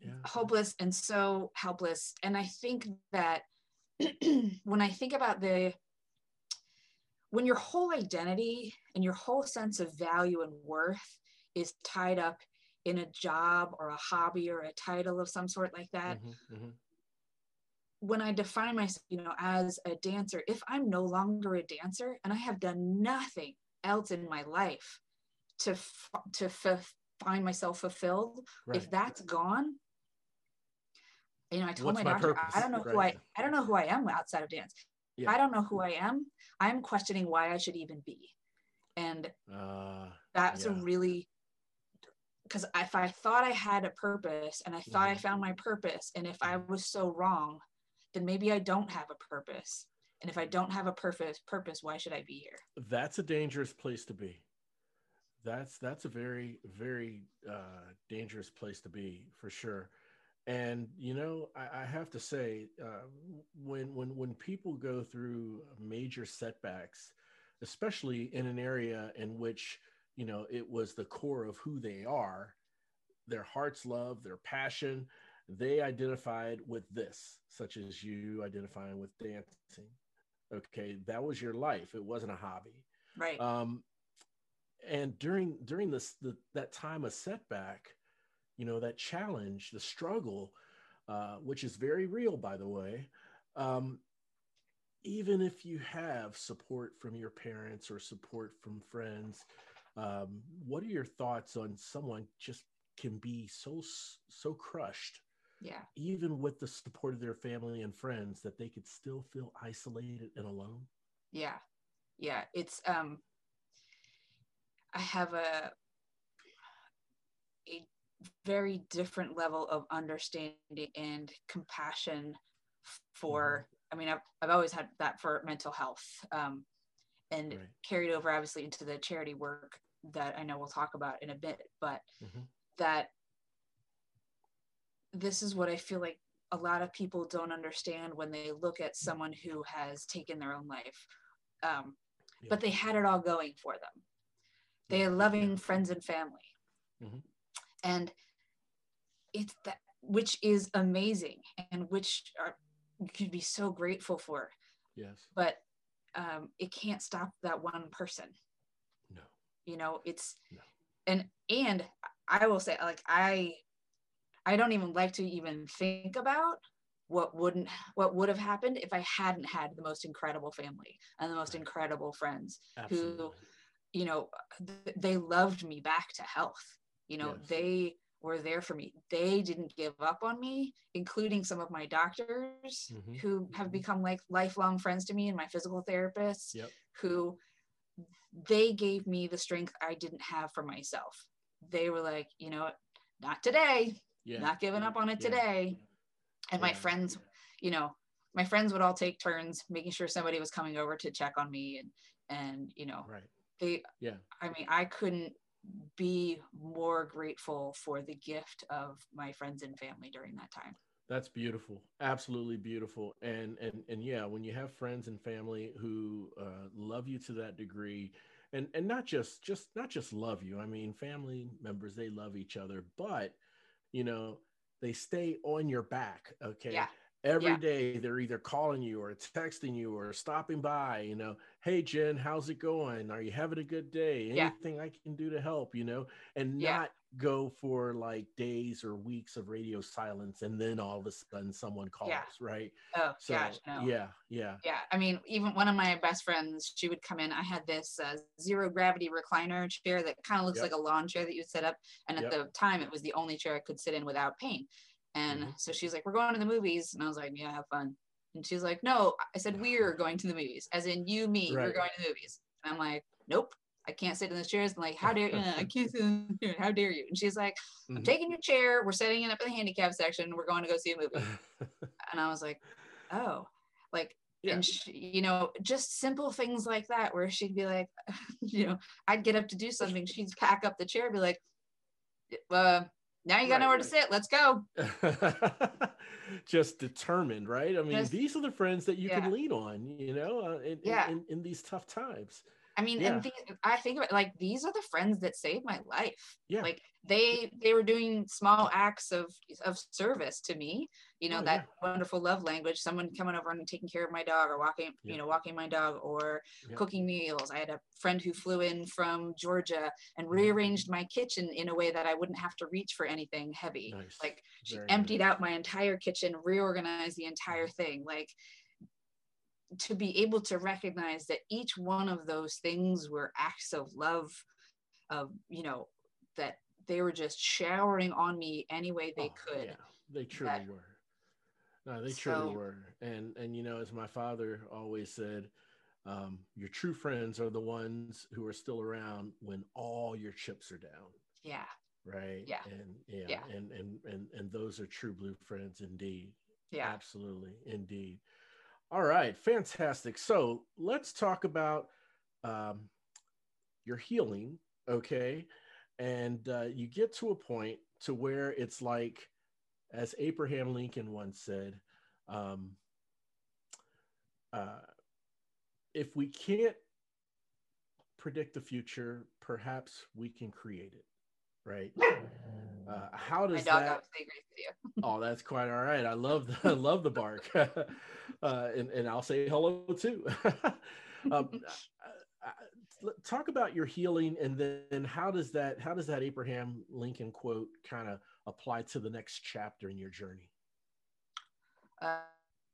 yeah. hopeless and so helpless and i think that when i think about the when your whole identity and your whole sense of value and worth is tied up in a job or a hobby or a title of some sort like that mm-hmm, mm-hmm. When i define myself you know as a dancer if i'm no longer a dancer and i have done nothing else in my life to to f- find myself fulfilled right. if that's gone you know i told What's my doctor my i don't know right. who i i don't know who i am outside of dance yeah. i don't know who i am i'm questioning why i should even be and uh, that's yeah. a really because if I thought I had a purpose and I thought mm-hmm. I found my purpose, and if I was so wrong, then maybe I don't have a purpose. And if I don't have a purpose, purpose, why should I be here? That's a dangerous place to be. That's that's a very very uh, dangerous place to be for sure. And you know, I, I have to say, uh, when when when people go through major setbacks, especially in an area in which you know it was the core of who they are, their heart's love, their passion, they identified with this, such as you identifying with dancing. Okay, that was your life. It wasn't a hobby. Right. Um, and during during this the, that time of setback, you know that challenge, the struggle, uh, which is very real, by the way. Um, even if you have support from your parents or support from friends, um, what are your thoughts on someone just can be so so crushed yeah even with the support of their family and friends that they could still feel isolated and alone yeah yeah it's um i have a a very different level of understanding and compassion for mm-hmm. i mean I've, I've always had that for mental health um and right. carried over obviously into the charity work that i know we'll talk about in a bit but mm-hmm. that this is what I feel like a lot of people don't understand when they look at someone who has taken their own life. Um, yeah. But they had it all going for them. They had loving friends and family. Mm-hmm. And it's that, which is amazing and which are, you can be so grateful for. Yes. But um, it can't stop that one person. No. You know, it's, no. and, and I will say, like, I I don't even like to even think about what wouldn't what would have happened if I hadn't had the most incredible family and the most right. incredible friends Absolutely. who you know th- they loved me back to health you know yes. they were there for me they didn't give up on me including some of my doctors mm-hmm. who have mm-hmm. become like lifelong friends to me and my physical therapists yep. who they gave me the strength I didn't have for myself they were like you know not today yeah. not giving up on it yeah. today. And my friends, you know, my friends would all take turns making sure somebody was coming over to check on me and and you know right. they yeah. I mean i couldn't be more grateful for the gift of my friends and family during that time. That's beautiful. Absolutely beautiful. And and and yeah when you have friends and family who uh, love you to that degree and and not just just not just love you. I mean family members they love each other but you know, they stay on your back. Okay. Yeah. Every yeah. day they're either calling you or texting you or stopping by, you know, hey Jen, how's it going? Are you having a good day? Anything yeah. I can do to help, you know, and not go for like days or weeks of radio silence and then all of a sudden someone calls, yeah. right? Oh so, gosh, no. Yeah, yeah. Yeah. I mean, even one of my best friends, she would come in. I had this uh, zero gravity recliner chair that kind of looks yep. like a lawn chair that you set up. And at yep. the time it was the only chair I could sit in without pain. And mm-hmm. so she's like, We're going to the movies. And I was like, Yeah, have fun. And she's like, No, I said, We're going to the movies, as in you, me, right. we're going to the movies. And I'm like, Nope, I can't sit in the chairs. I'm like, How dare you? I can't sit in here. How dare you? And she's like, I'm mm-hmm. taking your chair. We're setting it up in the handicap section. We're going to go see a movie. and I was like, Oh, like, yeah. and she, you know just simple things like that where she'd be like you know i'd get up to do something she'd pack up the chair and be like uh, now you got right, nowhere right. to sit. Let's go. Just determined, right? I mean, Just, these are the friends that you yeah. can lean on, you know, uh, in, yeah. in, in, these tough times. I mean, yeah. and the, I think about like these are the friends that saved my life. Yeah. Like they they were doing small acts of of service to me. You know, oh, that yeah. wonderful love language, someone coming over and taking care of my dog or walking, yeah. you know, walking my dog or cooking meals. I had a friend who flew in from Georgia and mm-hmm. rearranged my kitchen in a way that I wouldn't have to reach for anything heavy. Nice. Like she Very emptied nice. out my entire kitchen, reorganized the entire mm-hmm. thing. Like to be able to recognize that each one of those things were acts of love of you know that they were just showering on me any way they oh, could. yeah. they truly that, were. No they truly so, were. And and you know as my father always said um, your true friends are the ones who are still around when all your chips are down. Yeah. Right? Yeah. And yeah, yeah. And, and and and those are true blue friends indeed. Yeah. Absolutely. Indeed all right fantastic. So let's talk about um your healing okay? And uh, you get to a point to where it's like as abraham lincoln once said um uh if we can't predict the future perhaps we can create it right? Uh, how does My dog that? obviously agrees with you. oh, that's quite all right. I love the I love the bark, uh, and and I'll say hello too. um, uh, talk about your healing, and then how does that how does that Abraham Lincoln quote kind of apply to the next chapter in your journey? Uh,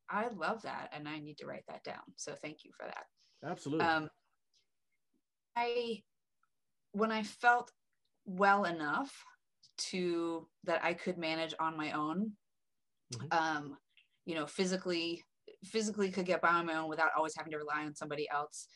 I love that, and I need to write that down. So thank you for that. Absolutely. Um, I when I felt well enough to that I could manage on my own. Mm-hmm. Um, you know, physically, physically could get by on my own without always having to rely on somebody else.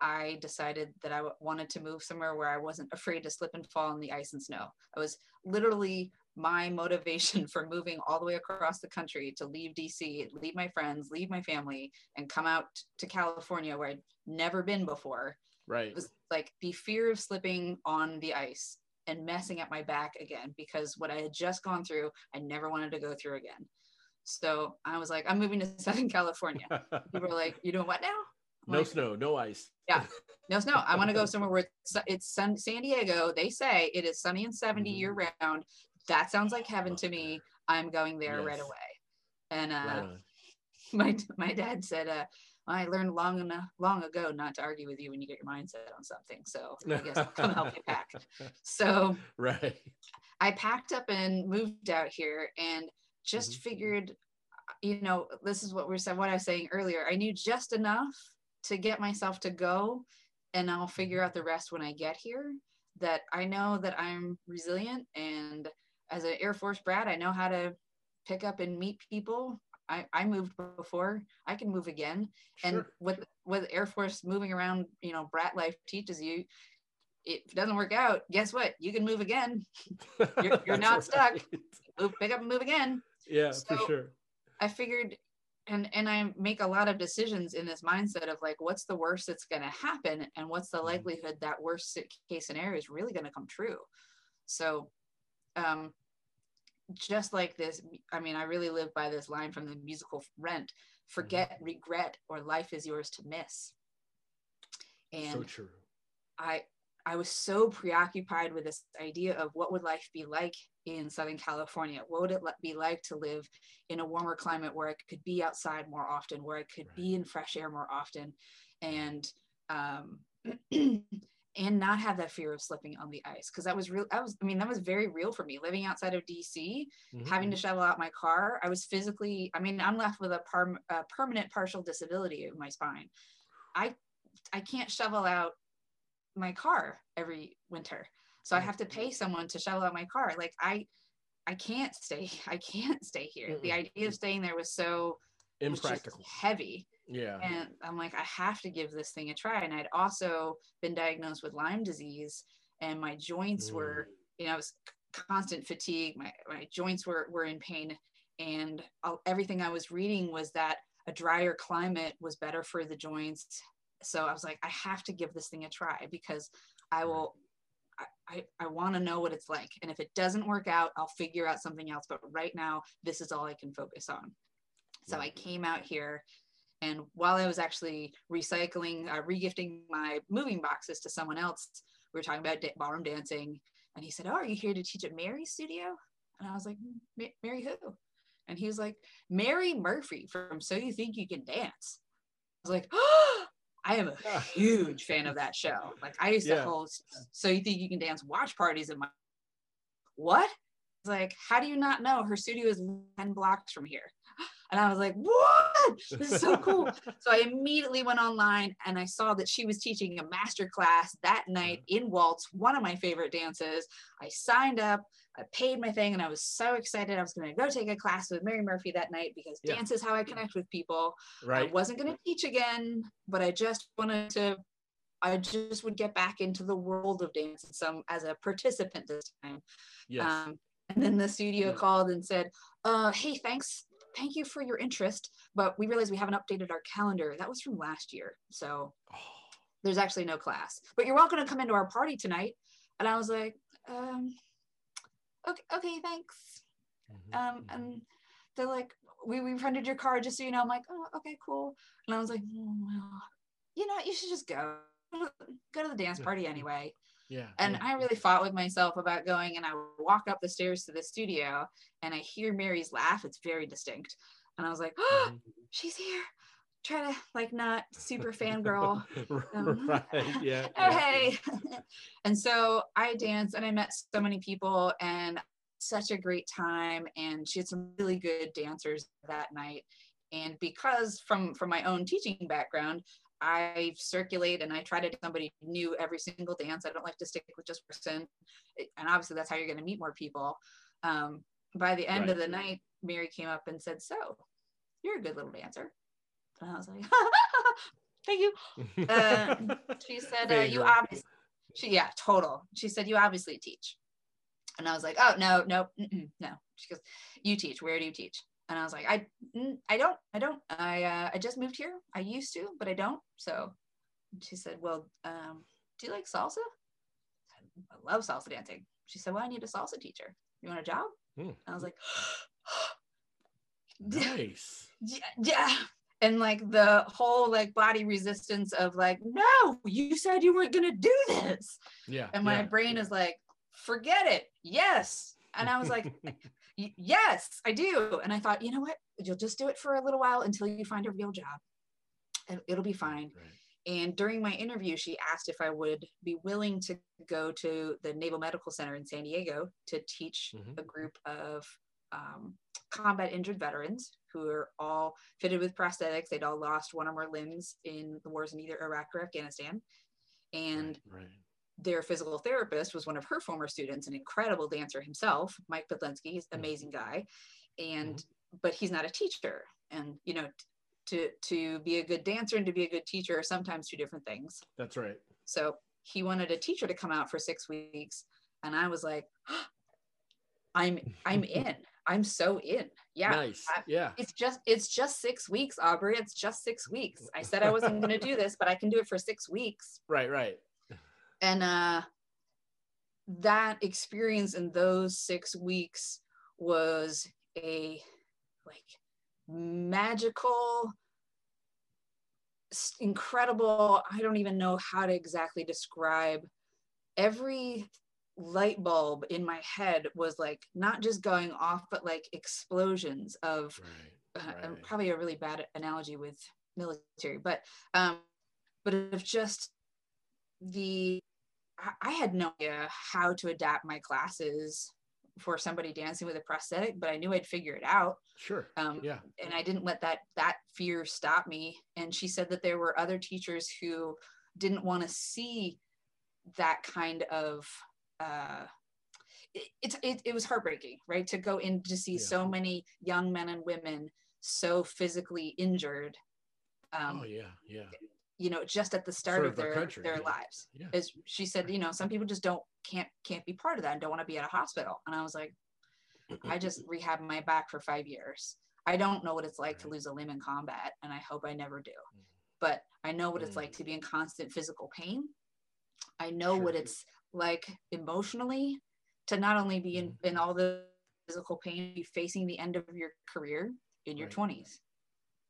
I decided that I w- wanted to move somewhere where I wasn't afraid to slip and fall in the ice and snow. I was literally my motivation for moving all the way across the country to leave DC, leave my friends, leave my family, and come out to California where I'd never been before. Right. It was like the fear of slipping on the ice and messing up my back again because what I had just gone through, I never wanted to go through again. So I was like, I'm moving to Southern California. People are like, You doing what now? I'm no like, snow, no ice. Yeah, no snow. I want to go somewhere where it's, it's sun, San Diego. They say it is sunny and 70 mm-hmm. year round. That sounds like heaven to me. I'm going there yes. right away. And uh, right my my dad said, uh, I learned long enough long ago not to argue with you when you get your mindset on something. So I guess I'll come help you pack. So right. I packed up and moved out here and just mm-hmm. figured, you know, this is what we said, what I was saying earlier. I knew just enough to get myself to go and I'll figure mm-hmm. out the rest when I get here. That I know that I'm resilient and as an Air Force brat, I know how to pick up and meet people I, I moved before i can move again. Sure. and with with air force moving around you know brat life teaches you if it doesn't work out guess what? You can move again. You're, you're not stuck. move, pick up and move again. Yeah so for sure. I figured and and i make a lot of decisions in this mindset of like what's the worst that's going to happen and what's the mm-hmm. likelihood that worst case scenario is really going to come true. So um just like this i mean i really live by this line from the musical rent forget mm-hmm. regret or life is yours to miss and so true i i was so preoccupied with this idea of what would life be like in southern california what would it be like to live in a warmer climate where i could be outside more often where i could right. be in fresh air more often and um and not have that fear of slipping on the ice because that was real i was i mean that was very real for me living outside of dc mm-hmm. having to shovel out my car i was physically i mean i'm left with a, per, a permanent partial disability of my spine. I i can't shovel out my car every winter so i have to pay someone to shovel out my car like i i can't stay i can't stay here. Mm-mm. the idea of staying there was so impractical. was heavy yeah. And I'm like, I have to give this thing a try. And I'd also been diagnosed with Lyme disease, and my joints mm. were, you know, I was constant fatigue. My my joints were were in pain, and everything I was reading was that a drier climate was better for the joints. So I was like, I have to give this thing a try because I will. I, I, I want to know what it's like. And if it doesn't work out, I'll figure out something else. But right now, this is all I can focus on. So I came out here and while I was actually recycling, uh, regifting my moving boxes to someone else, we were talking about da- ballroom dancing. And he said, Oh, are you here to teach at Mary's studio? And I was like, Mary who? And he was like, Mary Murphy from So You Think You Can Dance. I was like, Oh, I am a huge fan of that show. Like I used to yeah. host So You Think You Can Dance watch parties in my what? Like, how do you not know her studio is 10 blocks from here? And I was like, what? This is so cool. so I immediately went online and I saw that she was teaching a master class that night in waltz, one of my favorite dances. I signed up, I paid my thing, and I was so excited. I was going to go take a class with Mary Murphy that night because yeah. dance is how I connect with people. Right. I wasn't going to teach again, but I just wanted to I just would get back into the world of dance some as a participant this time. Yes. Um, and then the studio yeah. called and said, uh, "Hey, thanks, thank you for your interest, but we realized we haven't updated our calendar. That was from last year, so oh. there's actually no class. But you're welcome to come into our party tonight." And I was like, um, "Okay, okay, thanks." Mm-hmm. Um, and mm-hmm. they're like, "We we rented your car just so you know." I'm like, "Oh, okay, cool." And I was like, oh, well, "You know, you should just go." go to the dance party anyway. Yeah. And. I really fought with myself about going and I walk up the stairs to the studio and I hear Mary's laugh. It's very distinct. And I was like, oh, she's here. Try to like not super fangirl. Um, right. Yeah. oh, hey. and so I danced and I met so many people and such a great time. And she had some really good dancers that night. And because from from my own teaching background, I circulate and I try to do somebody new every single dance. I don't like to stick with just person. And obviously that's how you're going to meet more people. Um, by the end right. of the night, Mary came up and said, so you're a good little dancer. And I was like, thank you. Uh, she said, uh, you obviously, she, yeah, total. She said, you obviously teach. And I was like, oh, no, no, no. She goes, you teach. Where do you teach? And I was like, I, I don't, I don't, I, uh, I just moved here. I used to, but I don't. So she said, well, um, do you like salsa? I love salsa dancing. She said, well, I need a salsa teacher. You want a job? Hmm. I was like, nice. yeah, yeah. And like the whole like body resistance of like, no, you said you weren't going to do this. Yeah. And my yeah. brain is like, forget it. Yes. And I was like, yes, I do. And I thought, you know what? You'll just do it for a little while until you find a real job. And it'll be fine. Right. And during my interview, she asked if I would be willing to go to the Naval Medical Center in San Diego to teach mm-hmm. a group of um, combat injured veterans who are all fitted with prosthetics. They'd all lost one or more limbs in the wars in either Iraq or Afghanistan. And right, right their physical therapist was one of her former students, an incredible dancer himself, Mike Podlinski. He's an mm-hmm. amazing guy, and mm-hmm. but he's not a teacher. And you know, to to be a good dancer and to be a good teacher are sometimes two different things. That's right. So he wanted a teacher to come out for six weeks, and I was like, I'm I'm in. I'm so in. Yeah. Nice. I, yeah. It's just it's just six weeks, Aubrey. It's just six weeks. I said I wasn't going to do this, but I can do it for six weeks. Right. Right and uh that experience in those six weeks was a like magical incredible i don't even know how to exactly describe. Every light bulb in my head was like not just going off but like explosions of right, uh, probably a really bad analogy with military but um but of just the I had no idea how to adapt my classes for somebody dancing with a prosthetic, but I knew I'd figure it out. Sure. Um, yeah. And I didn't let that that fear stop me. And she said that there were other teachers who didn't want to see that kind of. Uh, it, it, it was heartbreaking, right? To go in to see yeah. so many young men and women so physically injured. Um, oh yeah, yeah you know just at the start of their country, their yeah. lives yeah. as she said you know some people just don't can't can't be part of that and don't want to be at a hospital and i was like i just rehabbed my back for five years i don't know what it's like right. to lose a limb in combat and i hope i never do mm. but i know what it's like mm. to be in constant physical pain i know sure. what it's like emotionally to not only be in, mm. in all the physical pain be facing the end of your career in your right. 20s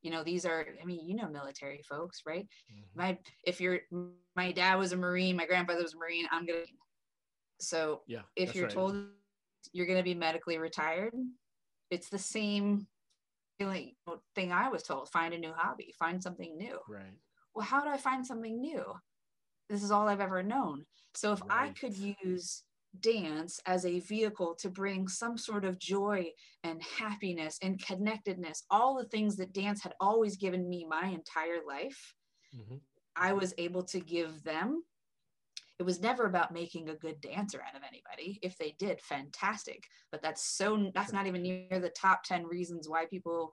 you know these are i mean you know military folks right mm-hmm. my if you're my dad was a marine my grandfather was a marine i'm gonna so yeah if you're right. told you're gonna be medically retired it's the same feeling thing i was told find a new hobby find something new right well how do i find something new this is all i've ever known so if right. i could use dance as a vehicle to bring some sort of joy and happiness and connectedness, all the things that dance had always given me my entire life, mm-hmm. I was able to give them. It was never about making a good dancer out of anybody. If they did, fantastic. But that's so that's not even near the top 10 reasons why people,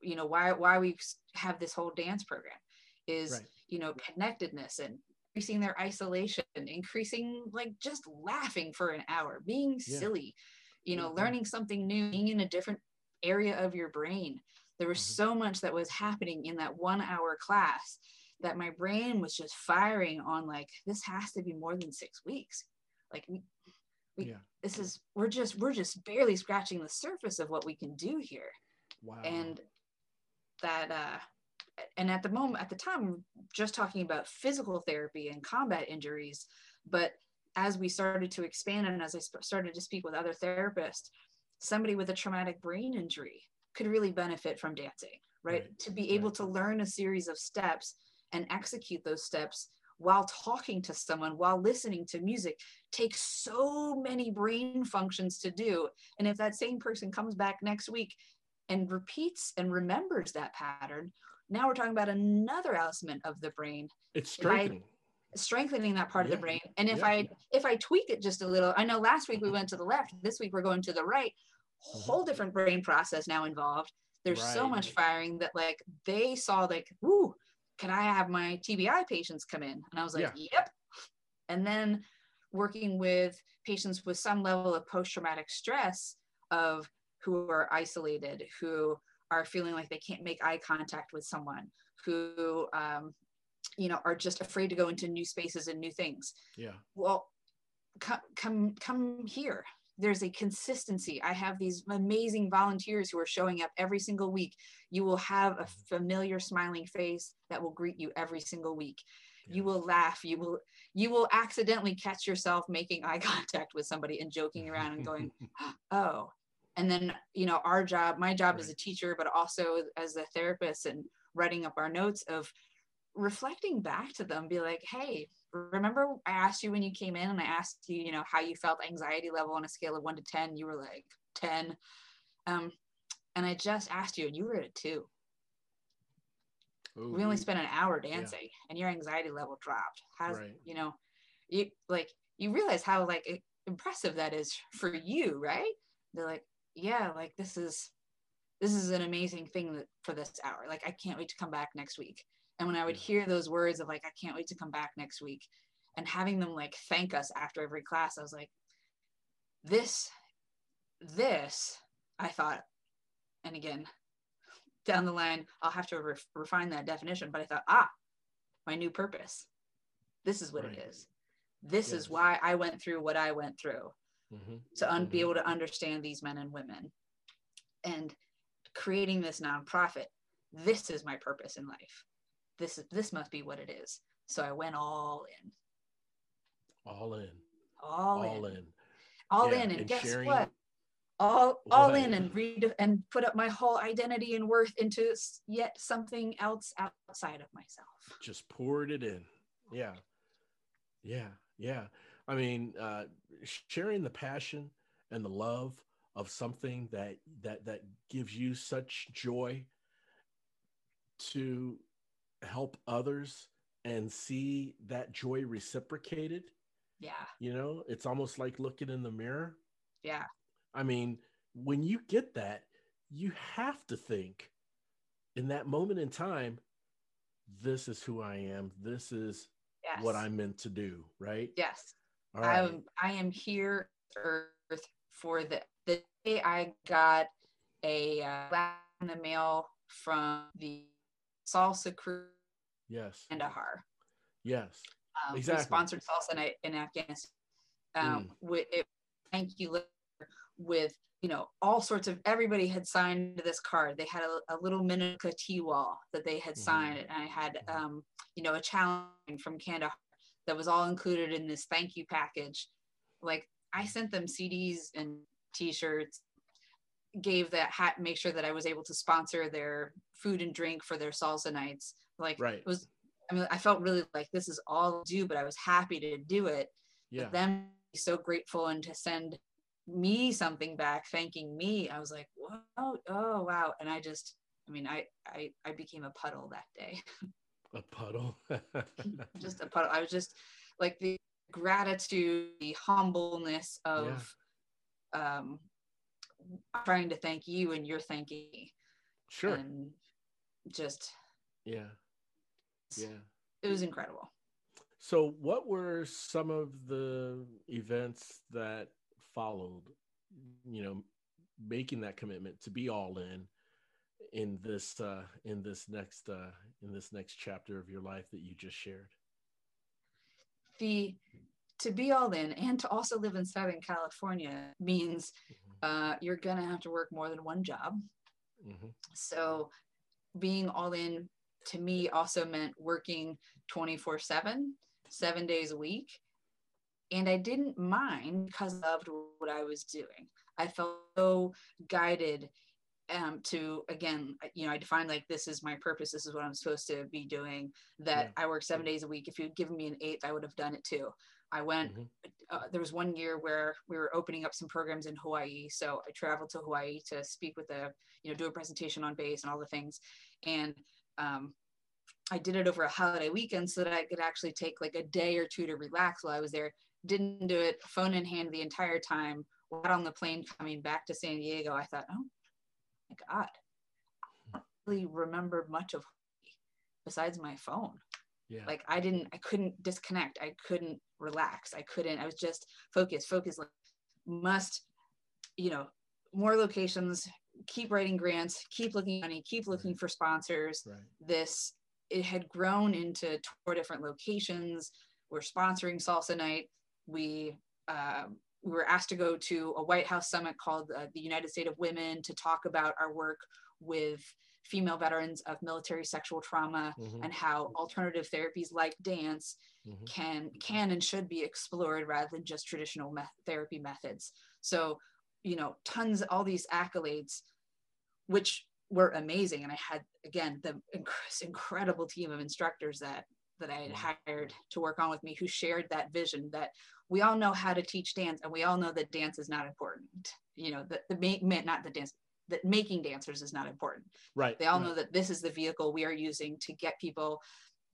you know, why why we have this whole dance program is, right. you know, connectedness and increasing their isolation, increasing like just laughing for an hour, being yeah. silly, you know, mm-hmm. learning something new, being in a different area of your brain. There was mm-hmm. so much that was happening in that one hour class that my brain was just firing on like, this has to be more than six weeks. Like we, we yeah. this is we're just we're just barely scratching the surface of what we can do here. Wow. And that uh and at the moment at the time just talking about physical therapy and combat injuries but as we started to expand and as i sp- started to speak with other therapists somebody with a traumatic brain injury could really benefit from dancing right, right. to be able right. to learn a series of steps and execute those steps while talking to someone while listening to music takes so many brain functions to do and if that same person comes back next week and repeats and remembers that pattern now we're talking about another element of the brain. It's strengthening. strengthening that part yeah. of the brain. And if yeah. I if I tweak it just a little, I know last week we went to the left. This week we're going to the right. Mm-hmm. Whole different brain process now involved. There's right. so much firing that like they saw like, ooh, can I have my TBI patients come in? And I was like, yeah. yep. And then working with patients with some level of post-traumatic stress of who are isolated, who are feeling like they can't make eye contact with someone who um, you know are just afraid to go into new spaces and new things. Yeah. Well come come come here. There's a consistency. I have these amazing volunteers who are showing up every single week. You will have a familiar smiling face that will greet you every single week. Yes. you will laugh. You will you will accidentally catch yourself making eye contact with somebody and joking around and going oh and then you know our job my job right. as a teacher but also as a therapist and writing up our notes of reflecting back to them be like hey remember i asked you when you came in and i asked you you know how you felt anxiety level on a scale of 1 to 10 you were like 10 um and i just asked you and you were at 2 Ooh. we only spent an hour dancing yeah. and your anxiety level dropped how's right. you know you like you realize how like impressive that is for you right they're like yeah, like this is this is an amazing thing that, for this hour. Like I can't wait to come back next week. And when I would hear those words of like I can't wait to come back next week, and having them like thank us after every class, I was like, this, this, I thought, and again, down the line, I'll have to re- refine that definition. But I thought, ah, my new purpose. This is what right. it is. This yes. is why I went through what I went through mm-hmm. to un- mm-hmm. be able to understand these men and women and creating this nonprofit. This is my purpose in life. This is this must be what it is. So i went all in. All in. All, all in. in, all yeah, in and, and guess sharing... what? All all in and read and put up my whole identity and worth into yet something else outside of myself. Just poured it in. Yeah. Yeah yeah I mean, uh, sharing the passion and the love of something that that that gives you such joy to help others and see that joy reciprocated. Yeah. You know, it's almost like looking in the mirror. Yeah. I mean, when you get that, you have to think in that moment in time, this is who I am. This is yes. what I'm meant to do, right? Yes. I'm I am here Earth for the the day I got a uh, in the mail from the salsa crew. Yes. And Ahar. Yes. Um, exactly. sponsored salsa in, in Afghanistan. Um, mm. with it, thank you with you know all sorts of everybody had signed this card. They had a, a little Minutka tea wall that they had mm-hmm. signed, and I had mm-hmm. um, you know a challenge from Kandahar that was all included in this thank you package. Like I sent them CDs and t-shirts, gave that hat, make sure that I was able to sponsor their food and drink for their salsa nights. Like right. it was, I mean, I felt really like this is all due, but I was happy to do it. Yeah. But then so grateful and to send me something back thanking me. I was like, whoa, oh wow. And I just, I mean, I, I, I became a puddle that day. A puddle. just a puddle. I was just like the gratitude, the humbleness of yeah. um, trying to thank you and you're thanking me. Sure. And just yeah. Yeah. It was incredible. So, what were some of the events that followed? You know, making that commitment to be all in in this uh, in this next uh, in this next chapter of your life that you just shared. The to be all in and to also live in Southern California means mm-hmm. uh, you're gonna have to work more than one job. Mm-hmm. So being all in to me also meant working 24 7 seven days a week. And I didn't mind because I loved what I was doing. I felt so guided um, to, again, you know, I define like this is my purpose. This is what I'm supposed to be doing. That yeah. I work seven days a week. If you'd given me an eighth, I would have done it too. I went, mm-hmm. uh, there was one year where we were opening up some programs in Hawaii. So I traveled to Hawaii to speak with a, you know, do a presentation on base and all the things. And um, I did it over a holiday weekend so that I could actually take like a day or two to relax while I was there. Didn't do it phone in hand the entire time. Got on the plane coming back to San Diego. I thought, oh God, I don't really remember much of besides my phone. Yeah. Like I didn't, I couldn't disconnect. I couldn't relax. I couldn't, I was just focused, focused, like must, you know, more locations, keep writing grants, keep looking money, keep looking right. for sponsors. Right. This it had grown into four different locations. We're sponsoring Salsa Night. We uh, we were asked to go to a White House summit called uh, the United State of Women to talk about our work with female veterans of military sexual trauma mm-hmm. and how alternative therapies like dance mm-hmm. can can and should be explored rather than just traditional me- therapy methods. So, you know, tons all these accolades, which were amazing. And I had, again, the inc- incredible team of instructors that that I had hired to work on with me who shared that vision that we all know how to teach dance and we all know that dance is not important. You know, that the, the not the dance, that making dancers is not important. Right. They all right. know that this is the vehicle we are using to get people,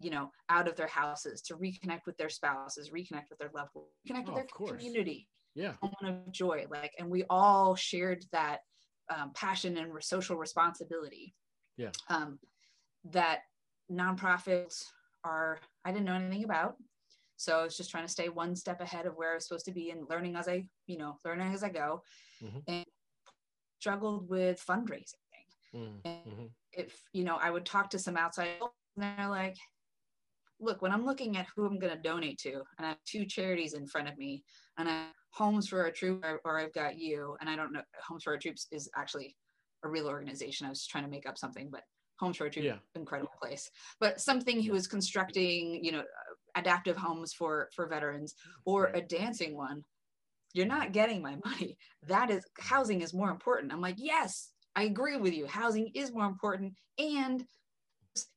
you know, out of their houses, to reconnect with their spouses, reconnect with their loved ones, reconnect oh, with their community. Yeah. Moment of joy. Like, and we all shared that um, passion and social responsibility. Yeah. Um, that nonprofits are, I didn't know anything about. So I was just trying to stay one step ahead of where I was supposed to be and learning as I, you know, learning as I go. Mm-hmm. And struggled with fundraising. Mm-hmm. if, you know, I would talk to some outside and they're like, look, when I'm looking at who I'm going to donate to, and I have two charities in front of me, and I Homes for Our Troops, or, or, I've got you, and I don't know, Homes for Our Troops is actually a real organization. I was trying to make up something, but Homes for Our Troops, yeah. incredible place. But something who is constructing, you know, adaptive homes for for veterans, or right. a dancing one, you're not getting my money. That is housing is more important. I'm like, yes, I agree with you. Housing is more important, and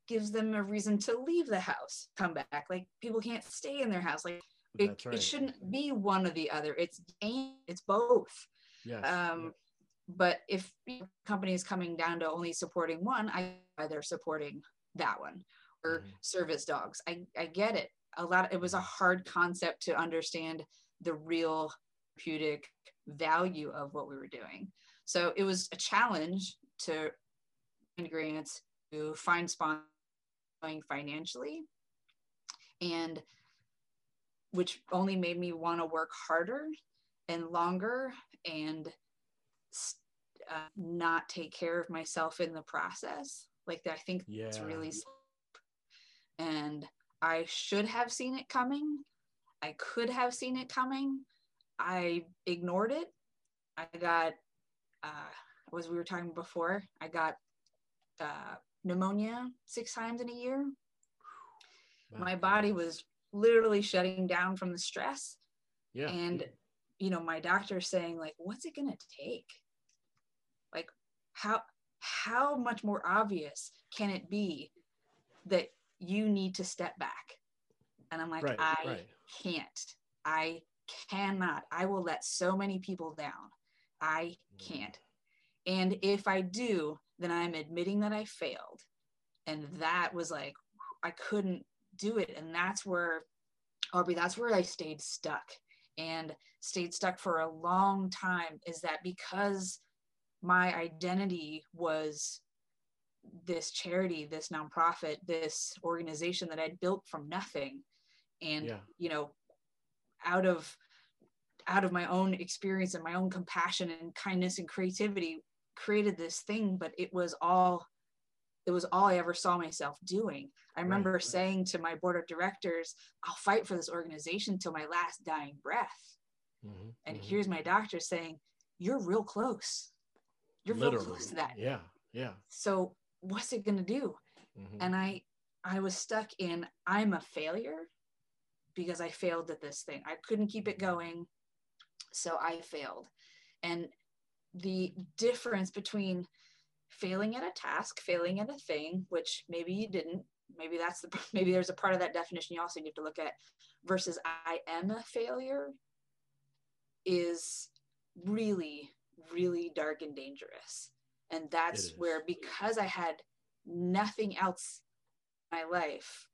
gives them a reason to leave the house, come back. Like people can't stay in their house. Like it, right. it shouldn't be one or the other. It's it's both. Yes. Um, but if company is coming down to only supporting one, I they're supporting that one or mm-hmm. service dogs. I, I get it. A lot. it was a hard concept to understand the real therapeutic value of what we were doing. So it was a challenge to grants to find sponsoring financially and which only made me want to work harder and longer and uh, not take care of myself in the process like i think yeah. it's really and i should have seen it coming i could have seen it coming i ignored it i got uh, as we were talking before i got uh, pneumonia six times in a year my body was literally shutting down from the stress. Yeah. And, you know, my doctor saying, like, what's it going to take? Like, how, how much more obvious can it be that you need to step back? And I'm like, right, I right. can't. I cannot. I will let so many people down. I mm. can't. And if I do, then I'm admitting that I failed. And that was like, I couldn't do it. And that's where, Aubrey, that's where I stayed stuck and stayed stuck for a long time is that because my identity was this charity, this nonprofit, this organization that I'd built from nothing, and yeah. you know out of out of my own experience and my own compassion and kindness and creativity created this thing but it was all it was all i ever saw myself doing i remember right. saying to my board of directors i'll fight for this organization till my last dying breath mm-hmm. and mm-hmm. here's my doctor saying you're real close you're Literally. real close to that yeah yeah so what's it going to do? Mm-hmm. and i i was stuck in i'm a failure because i failed at this thing. I couldn't keep it going so i failed. And the difference between failing at a task failing at a thing which maybe you didn't maybe that's the maybe there's a part of that definition you also need to look at versus i am a failure is really really dark and dangerous and that's where because i had nothing else in my life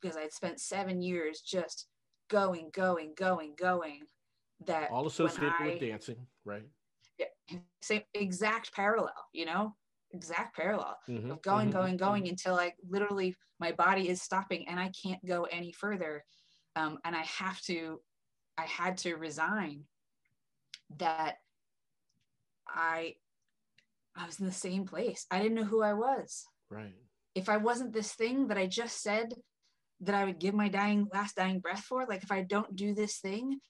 because i'd spent seven years just going going going going that all associated I, with dancing right? Yeah, same exact parallel you know? Exact parallel mm-hmm, of going mm-hmm, going going mm-hmm. until like literally my body is stopping and i can't go any further. Um, and i have to i had to resign that i i was in the same place. I didn't know who i was. Right. If i wasn't this thing that i just said that i would give my dying last dying breath for like if i don't do this thing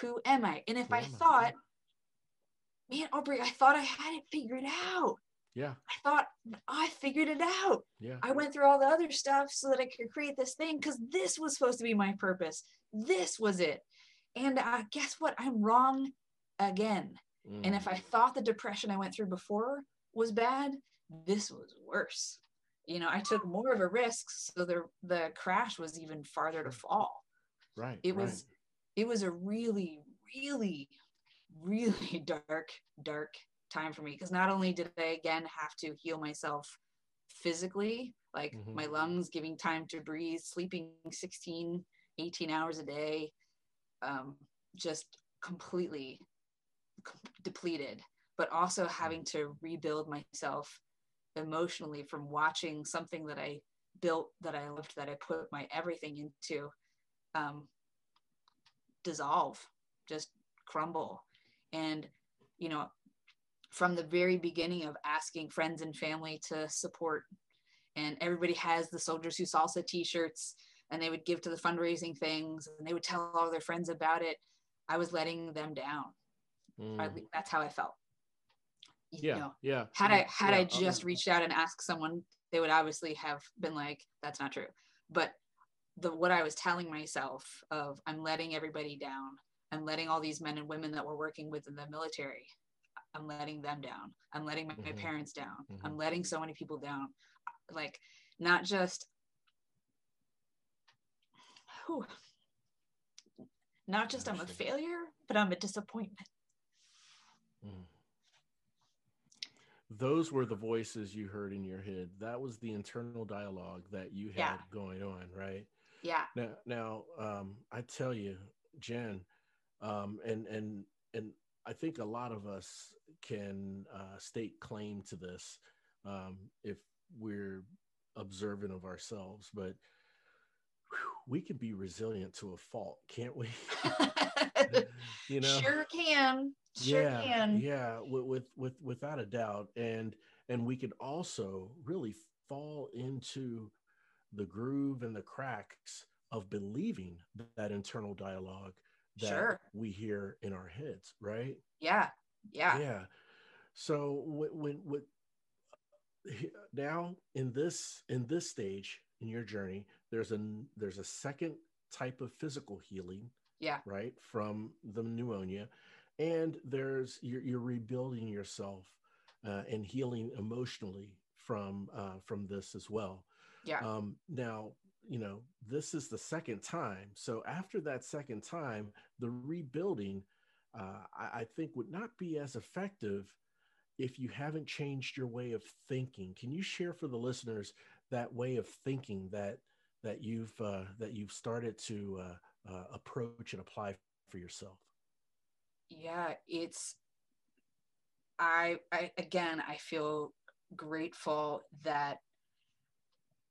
who am i? And if who i thought I? man aubrey i thought i had it figured out. Yeah. I thought i figured it out. Yeah. I went through all the other stuff so that i could create this thing because this was supposed to be my purpose. This was it. And uh, guess what? I'm wrong again. Mm. and if i mm. thought the depression i went through before was bad this was worse you know i took more of a risk so the the crash was even farther to fall right it right. was it was a really really really dark dark time for me because not only did i again have to heal myself physically like mm-hmm. my lungs giving time to breathe sleeping 16 18 hours a day um, just completely depleted but also having to rebuild myself emotionally from watching something that I built that I loved that I put my everything into um, dissolve, just crumble. And, you know, from the very beginning of asking friends and family to support, and everybody has the Soldiers Who Salsa t shirts, and they would give to the fundraising things, and they would tell all their friends about it. I was letting them down. Mm. I, that's how I felt yeah know, yeah had i had yeah. i just reached out and asked someone they would obviously have been like that's not true. But the what i was telling myself of i'm letting everybody down. I'm letting all these men and women that we're working with in the military i'm letting them down. I'm letting my, mm-hmm. my parents down. Mm-hmm. i'm letting so many people down. Like not just whew, not just i'm a failure but i'm a disappointment. Mm those were the voices you heard in your head. That was the internal dialogue that you had yeah. going on right? Yeah. Now now um, i tell you jen um, and and and i think a lot of us can uh, state claim to this um, if we're observant of ourselves but whew, we can be resilient to a fault can't we you know? Sure can. Sure yeah can. yeah with, with with without a doubt. And and we can also really fall into the groove and the cracks of believing that internal dialogue that sure. we hear in our heads right? Yeah yeah. Yeah. So when, when, when now in this in this stage in your journey there's a there's a second type of physical healing yeah. right from the pneumonia. And there's you're, you're rebuilding yourself uh, and healing emotionally from uh, from this as well. Yeah. Um, now you know this is the second time. So after that second time the rebuilding uh, I, I think would not be as effective if you haven't changed your way of thinking. Can you share for the listeners that way of thinking that that you've uh, that you've started to uh, uh, approach and apply for yourself? Yeah, it's I I again I feel grateful that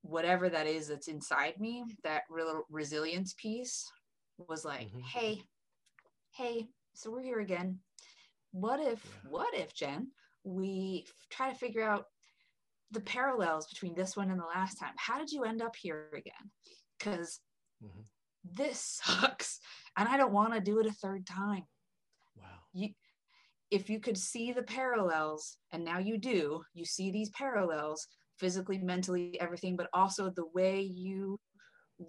whatever that is that's inside me, that real resilience piece was like, mm-hmm. hey, hey, so we're here again. What if, yeah. what if, Jen, we try to figure out the parallels between this one and the last time? How did you end up here again? Because mm-hmm. This sucks and I don't want to do it a third time. Wow. You, if you could see the parallels, and now you do, you see these parallels physically, mentally, everything, but also the way you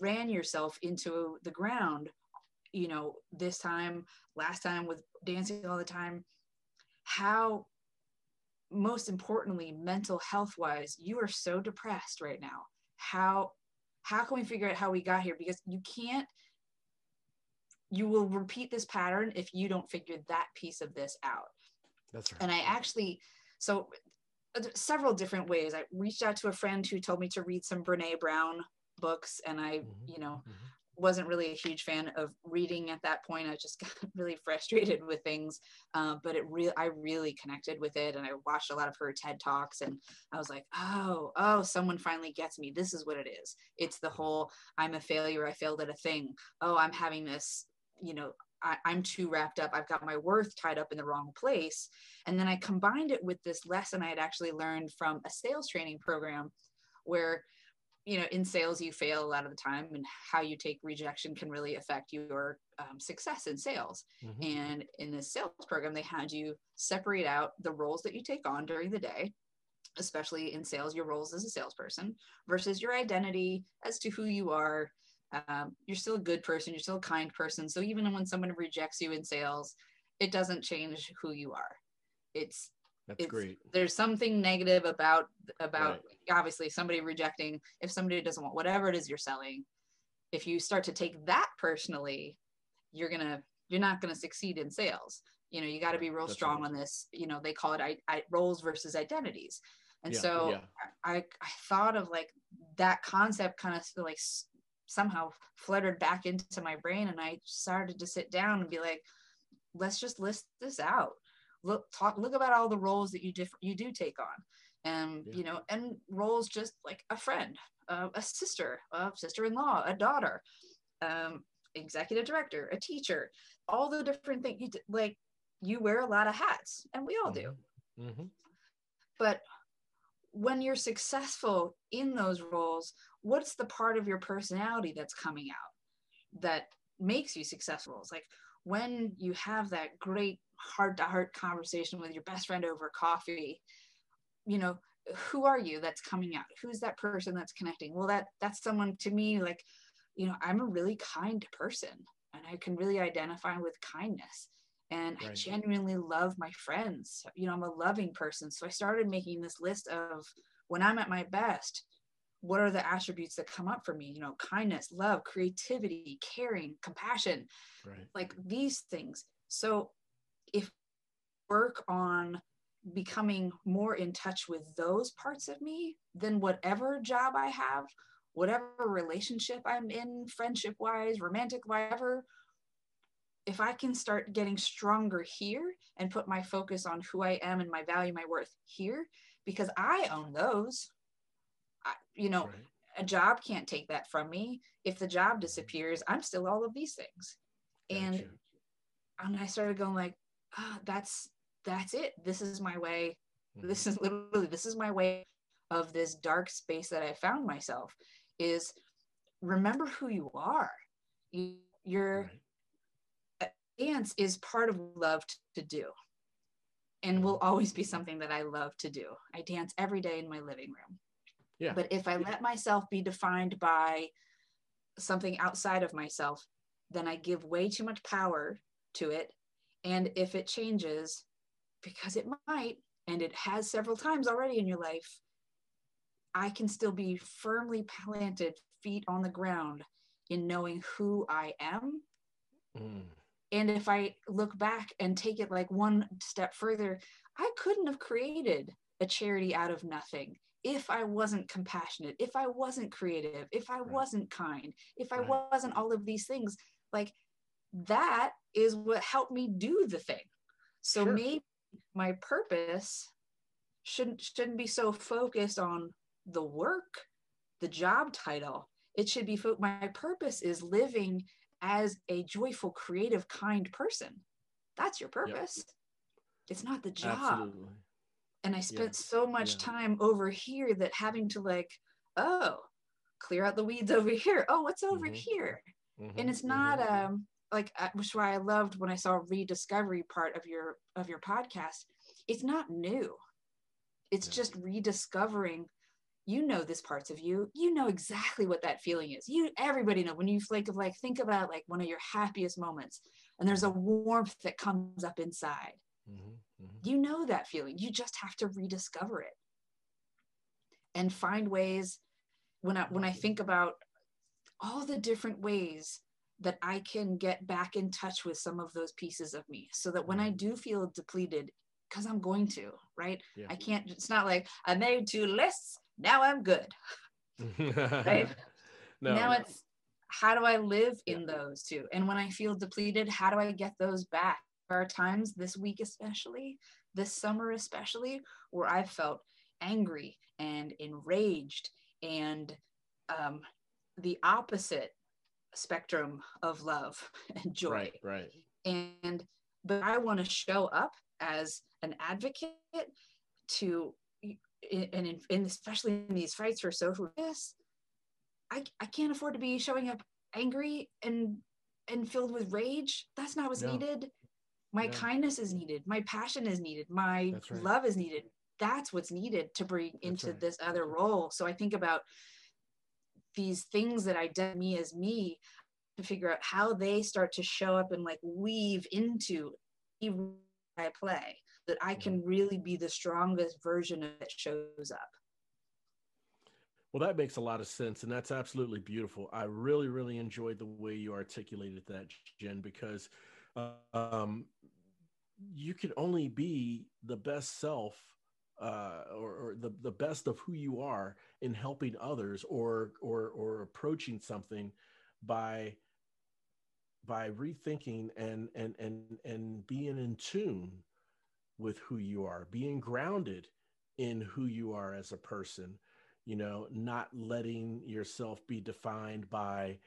ran yourself into the ground, you know, this time, last time with dancing all the time, how most importantly mental health wise you are so depressed right now how how can we figure out how we got here because you can't you will repeat this pattern if you don't figure that piece of this out. That's right. And I actually, so uh, several different ways. I reached out to a friend who told me to read some Brene Brown books, and I, mm-hmm. you know, mm-hmm. Wasn't really a huge fan of reading at that point. I just got really frustrated with things, uh, but it really, I really connected with it, and I watched a lot of her TED talks, and I was like, oh, oh, someone finally gets me. This is what it is. It's the whole I'm a failure. I failed at a thing. Oh, I'm having this you know I, am too wrapped up. I've got my worth tied up in the wrong place. And then I combined it with this lesson I had actually learned from a sales training program where, you know, in sales, you fail a lot of the time, and how you take rejection can really affect your um, success in sales. Mm-hmm. And in this sales program, they had you separate out the roles that you take on during the day. Especially in sales, your roles as a salesperson versus your identity as to who you are um, you're still a good person you're still a kind person so even when someone rejects you in sales it doesn't change who you are it's that's it's, great there's something negative about about right. obviously somebody rejecting if somebody doesn't want whatever it is you're selling if you start to take that personally you're gonna you're not gonna succeed in sales you know you got to be real that's strong on this you know they call it I, I, roles versus identities and yeah, so yeah. I, I thought of like that concept kind of like somehow fluttered back into my brain and I started to sit down and be like, let's just list this out. Look, talk, look about all the roles that you diff- you do take on. And, yeah. you know, and roles just like a friend, uh, a sister, a sister-in-law, a daughter, um, executive director, a teacher, all the different things you d- like you wear a lot of hats and we all do. Mm-hmm. mm-hmm. But when you're successful in those roles, what's the part of your personality that's coming out that makes you successful? It's like when you have that great heart to heart conversation with your best friend over coffee, you know, who are you that's coming out? Who's that person that's connecting? Well, that that's someone to me like, you know, I'm a really kind person and I can really identify with kindness and right. I genuinely love my friends. You know, I'm a loving person. So I started making this list of when I'm at my best, what are the attributes that come up for me? You know, kindness, love, creativity, caring, compassion, right. like these things. So if work on becoming more in touch with those parts of me, then whatever job I have, whatever relationship I'm in, friendship wise, romantic, whatever, if I can start getting stronger here and put my focus on who I am and my value, my worth here, because I own those, you know, right. a job can't take that from me. If the job mm-hmm. disappears, I'm still all of these things. And, and I started going like, oh, that's, that's it. This is my way. Mm-hmm. This is literally, this is my way of this dark space that I found myself is remember who you are. You, you're, right dance is part of love to do and will mm-hmm. always be something that I love to do. I dance every day in my living room. Yeah. But if I let myself be defined by something outside of myself, then I give way too much power to it. And if it changes, because it might, and it has several times already in your life, I can still be firmly planted, feet on the ground in knowing who I am. Mm and if I look back and take it like one step further, I couldn't have created a charity out of nothing if I wasn't compassionate, if I wasn't creative, if I right. wasn't kind, if I right. wasn't all of these things. Like that is what helped me do the thing. So sure. maybe my purpose shouldn't shouldn't be so focused on the work the job title. It should be my purpose is living as a joyful, creative, kind person. That's your purpose. Yep. It's not the job. Absolutely. And I spent yeah. so much yeah. time over here that having to like, oh, clear out the weeds over here. Oh, what's over mm-hmm. here? Mm-hmm. And it's not mm-hmm. um like which is why I loved when I saw rediscovery part of your of your podcast. It's not new. It's yeah. just rediscovering you know this parts of you you know exactly what that feeling is you everybody know when you like of like think about like one of your happiest moments and there's a warmth that comes up inside mm-hmm, mm-hmm. you know that feeling you just have to rediscover it and find ways when i when i think about all the different ways that i can get back in touch with some of those pieces of me so that when i mm-hmm. do feel depleted because i'm going to right yeah. i can't it's not like i made two lists now I'm good. right? No. Now it's how do I live in those two? And when I feel depleted, how do I get those back? There are times this week, especially, this summer, especially, where I've felt angry and enraged and um, the opposite spectrum of love and joy. Right, right. And, but I want to show up as an advocate to and, in, and especially in these fights for social justice, I, I can't afford to be showing up angry and and filled with rage. That's not what's no. needed. My no. kindness is needed. My passion is needed. My right. love is needed. That's what's needed to bring That's into right. this other role. So I think about these things that identify me as me to figure out how they start to show up and like weave into I play that I can really be the strongest version of it shows up. Well, that makes a lot of sense, and that's absolutely beautiful. I really, really enjoyed the way you articulated that, Jen, because um, you can only be the best self uh, or, or, the, the best of who you are in helping others or or or approaching something by by rethinking and and and and being in tune with who you are, being grounded in who you are as a person, you know, not letting yourself be defined by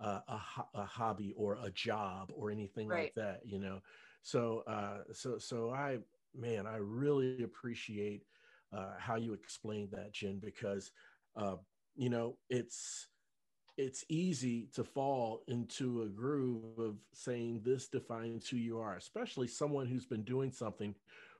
uh, a, a, hobby or a job or anything right. like that, you know. So, uh, so, so I, man, I really appreciate uh, how you explained that, Jen, because, uh, you know, it's, it's easy to fall into a groove of saying this defines who you are, especially someone who's been doing something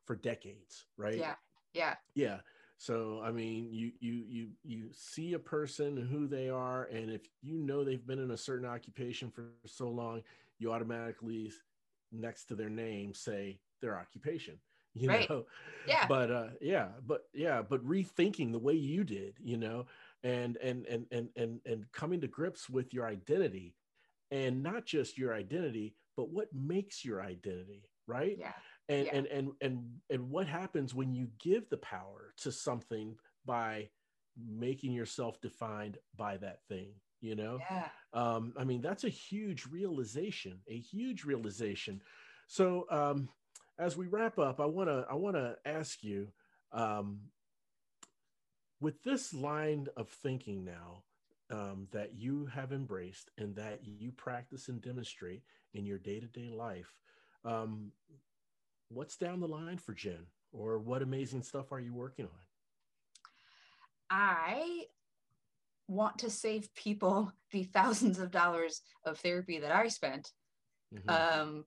for decades, right? Yeah. Yeah. Yeah. So I mean, you you you you see a person who they are, and if you know they've been in a certain occupation for so long, you automatically next to their name say their occupation. You right. know, yeah. But uh, yeah, but yeah, but rethinking the way you did, you know, and and and and and and coming to grips with your identity, and not just your identity, but what makes your identity, right? Yeah and yeah. and and and and what happens when you give the power to something by making yourself defined by that thing you know yeah. um i mean that's a huge realization a huge realization so um as we wrap up i want to i want to ask you um with this line of thinking now um, that you have embraced and that you practice and demonstrate in your day-to-day life um, what's down the line for Jen, or what amazing stuff are you working on? I want to save people the thousands of dollars of therapy that I spent. Mm-hmm. Um,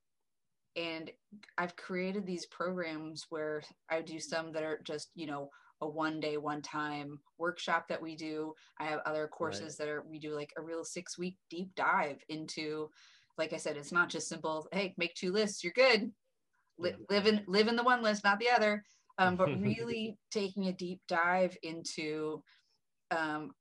and I've created these programs where I do some that are just, you know, a one day, one time workshop that we do. I have other courses right. that are, we do like a real six week deep dive into, like I said, it's not just simple, hey, make two lists, you're good li- live in live in the one list, not the other. Um, but really taking a deep dive into um,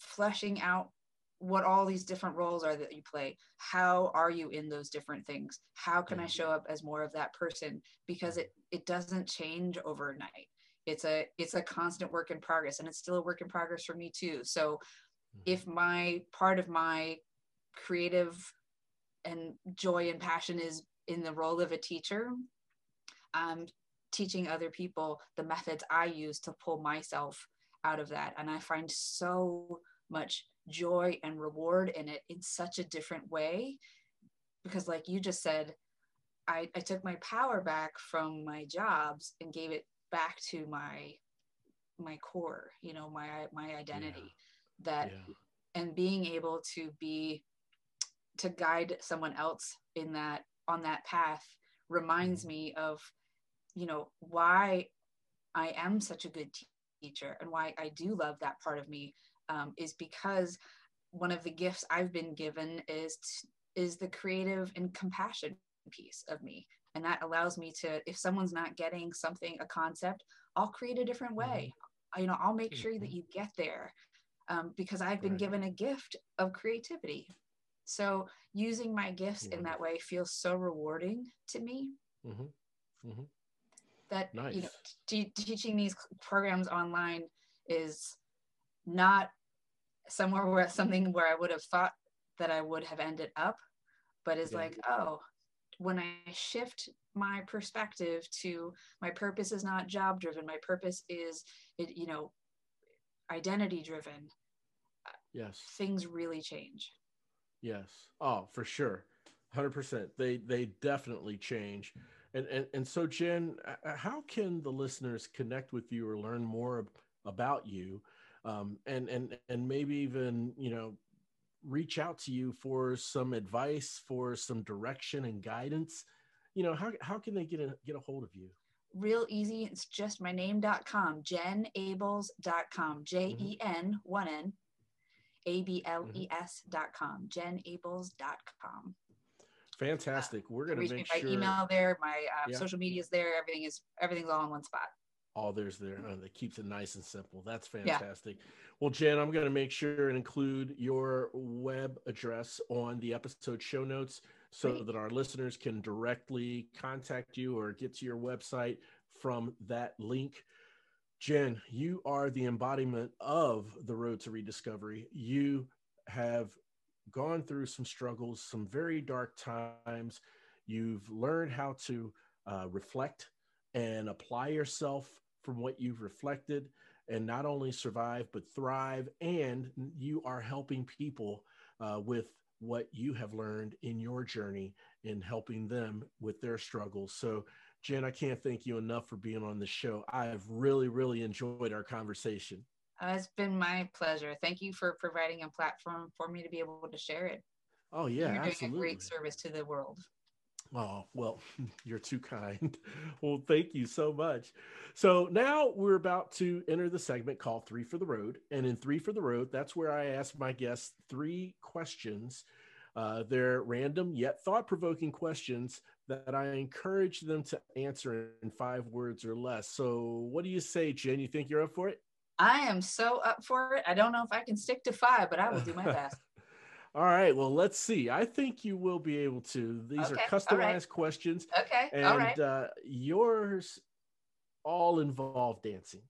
fleshing out what all these different roles are that you play. How are you in those different things? How can I mm-hmm. show up as more of that person? Because it it doesn't change overnight. It's a it's a constant work in progress, and it's still a work in progress for me too. So, mm-hmm. if my part of my creative and joy and passion is in the role of a teacher, I'm teaching other people the methods I use to pull myself out of that. And I find so much joy and reward in it in such a different way because like you just said I, I took my power back from my jobs and gave it back to my my core you know my my identity yeah. that yeah. and being able to be to guide someone else in that on that path reminds mm-hmm. me of you know why i am such a good teacher and why i do love that part of me um, is because one of the gifts i've been given is is the creative and compassion piece of me and that allows me to if someone's not getting something a concept i'll create a different way mm-hmm. you know i'll make sure that mm-hmm. you get there um, because i've been right. given a gift of creativity so using my gifts in that way feels so rewarding to me mm-hmm. Mm-hmm. that nice. you know t- teaching these programs online is not somewhere where something where i would have thought that i would have ended up but is yeah. like oh when I shift my perspective to my purpose is not job driven, my purpose is, it, you know, identity driven. Yes. Things really change. Yes. Oh, for sure. 100%. They they definitely change. And and and so Jen, how can the listeners connect with you or learn more about you? Um, and and and maybe even, you know, reach out to you for some advice, for some direction and guidance, you know, how, how can they get a, get a hold of you? Real easy. It's just my name.com, jenables.com, J E N, one N, A B L E S.com, jenables.com. Fantastic. We're going to make sure. My email there, my uh, yeah. social media is there. Everything is, everything's all in one spot all there's there and it keeps it nice and simple. That's fantastic. Yeah. well jen i'm going to make sure and include your web address on the episode show notes so Great. that our listeners can directly contact you or get to your website from that link. Jen you are the embodiment of the road to rediscovery. You have gone through some struggles some very dark times. You've learned how to uh, reflect and apply yourself from what you've reflected and not only survive but thrive. And you are helping people uh, with what you have learned in your journey in helping them with their struggles. So jen i can't thank you enough for being on the show. I've really really enjoyed our conversation. Uh, it's been my pleasure. Thank you for providing a platform for me to be able to share it. Oh yeah you're absolutely. doing a great service to the world Oh, well, you're too kind. well, thank you so much. So now we're about to enter the segment called Three for the Road. And in Three for the Road, that's where I ask my guests three questions. Uh, they're random yet thought provoking questions that I encourage them to answer in five words or less. So, what do you say, Jen? You think you're up for it? I am so up for it. I don't know if I can stick to five, but I will do my best. All right. Well, let's see. I think you will be able to. These okay. are customized right. questions. Okay. And all right. uh, yours all involve dancing.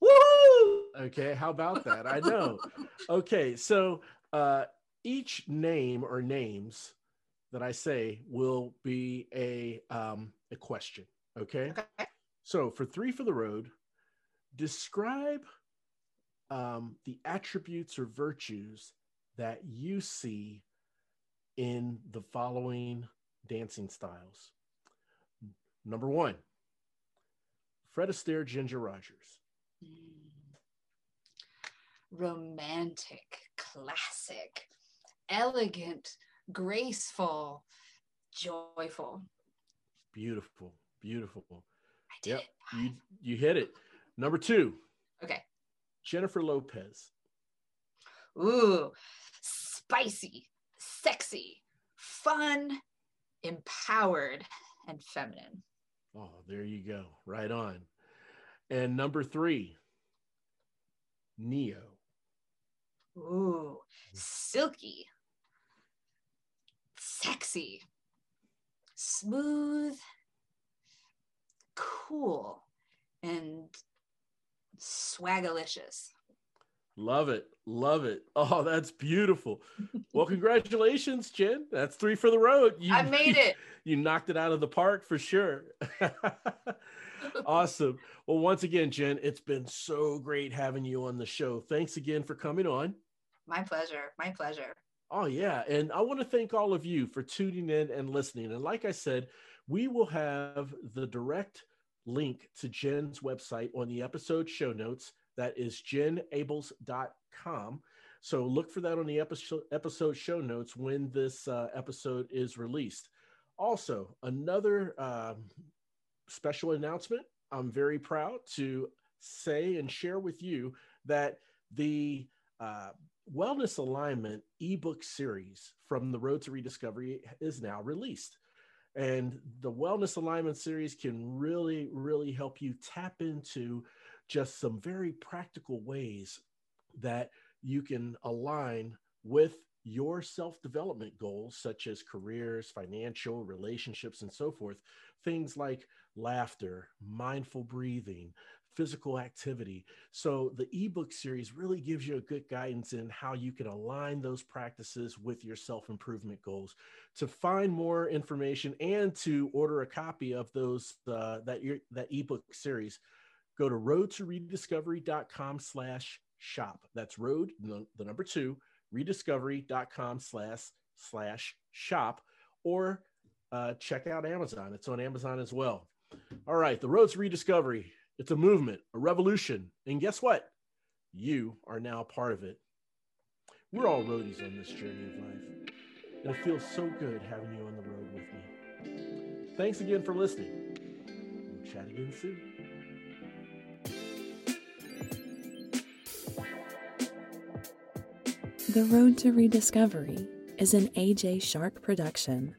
Woo! Okay. How about that? I know. Okay. So uh, each name or names that I say will be a um, a question. Okay. Okay. So for three for the road, describe um, the attributes or virtues that you see in the following dancing styles. Number one, Fred Astaire, Ginger Rogers. Hmm. Romantic, classic, elegant, graceful, joyful. Beautiful, beautiful. I did. Yep, you you hit it. Number two. Okay. Jennifer Lopez. Ooh, spicy, sexy, fun, empowered, and feminine. Oh, there you go. Right on. And number three, Ne-Yo. Ooh, hmm. silky, sexy, smooth, cool, and swagalicious. Love it. Love it. Oh, that's beautiful. Well, congratulations, Jen. That's three for the road. You, I made it. You knocked it out of the park for sure. awesome. Well, once again, Jen, it's been so great having you on the show. Thanks again for coming on. My pleasure. My pleasure. Oh, yeah. And I want to thank all of you for tuning in and listening. And like I said, we will have the direct link to Jen's website on the episode show notes. That is jenables.com. So look for that on the episode, show notes when this uh, episode is released. Also, another uh, special announcement. I'm very proud to say and share with you that the uh, Wellness Alignment ebook series from the Road to Rediscovery is now released. And the Wellness Alignment series can really, really help you tap into just some very practical ways that you can align with your self development goals, such as careers, financial, relationships, and so forth. Things like laughter, mindful breathing, physical activity. So, the ebook series really gives you a good guidance in how you can align those practices with your self improvement goals. To find more information and to order a copy of those uh, that your that ebook series, go to roadtorediscovery.com slash shop. That's road, the, number two, rediscovery.com slash slash shop, or uh, check out Amazon. It's on Amazon as well. All right, the road's rediscovery. It's a movement, a revolution. And guess what? You are now part of it. We're all roadies on this journey of life. And it feels so good having you on the road with me. Thanks again for listening. We'll chat again soon. The Road to Rediscovery is an AJ Shark production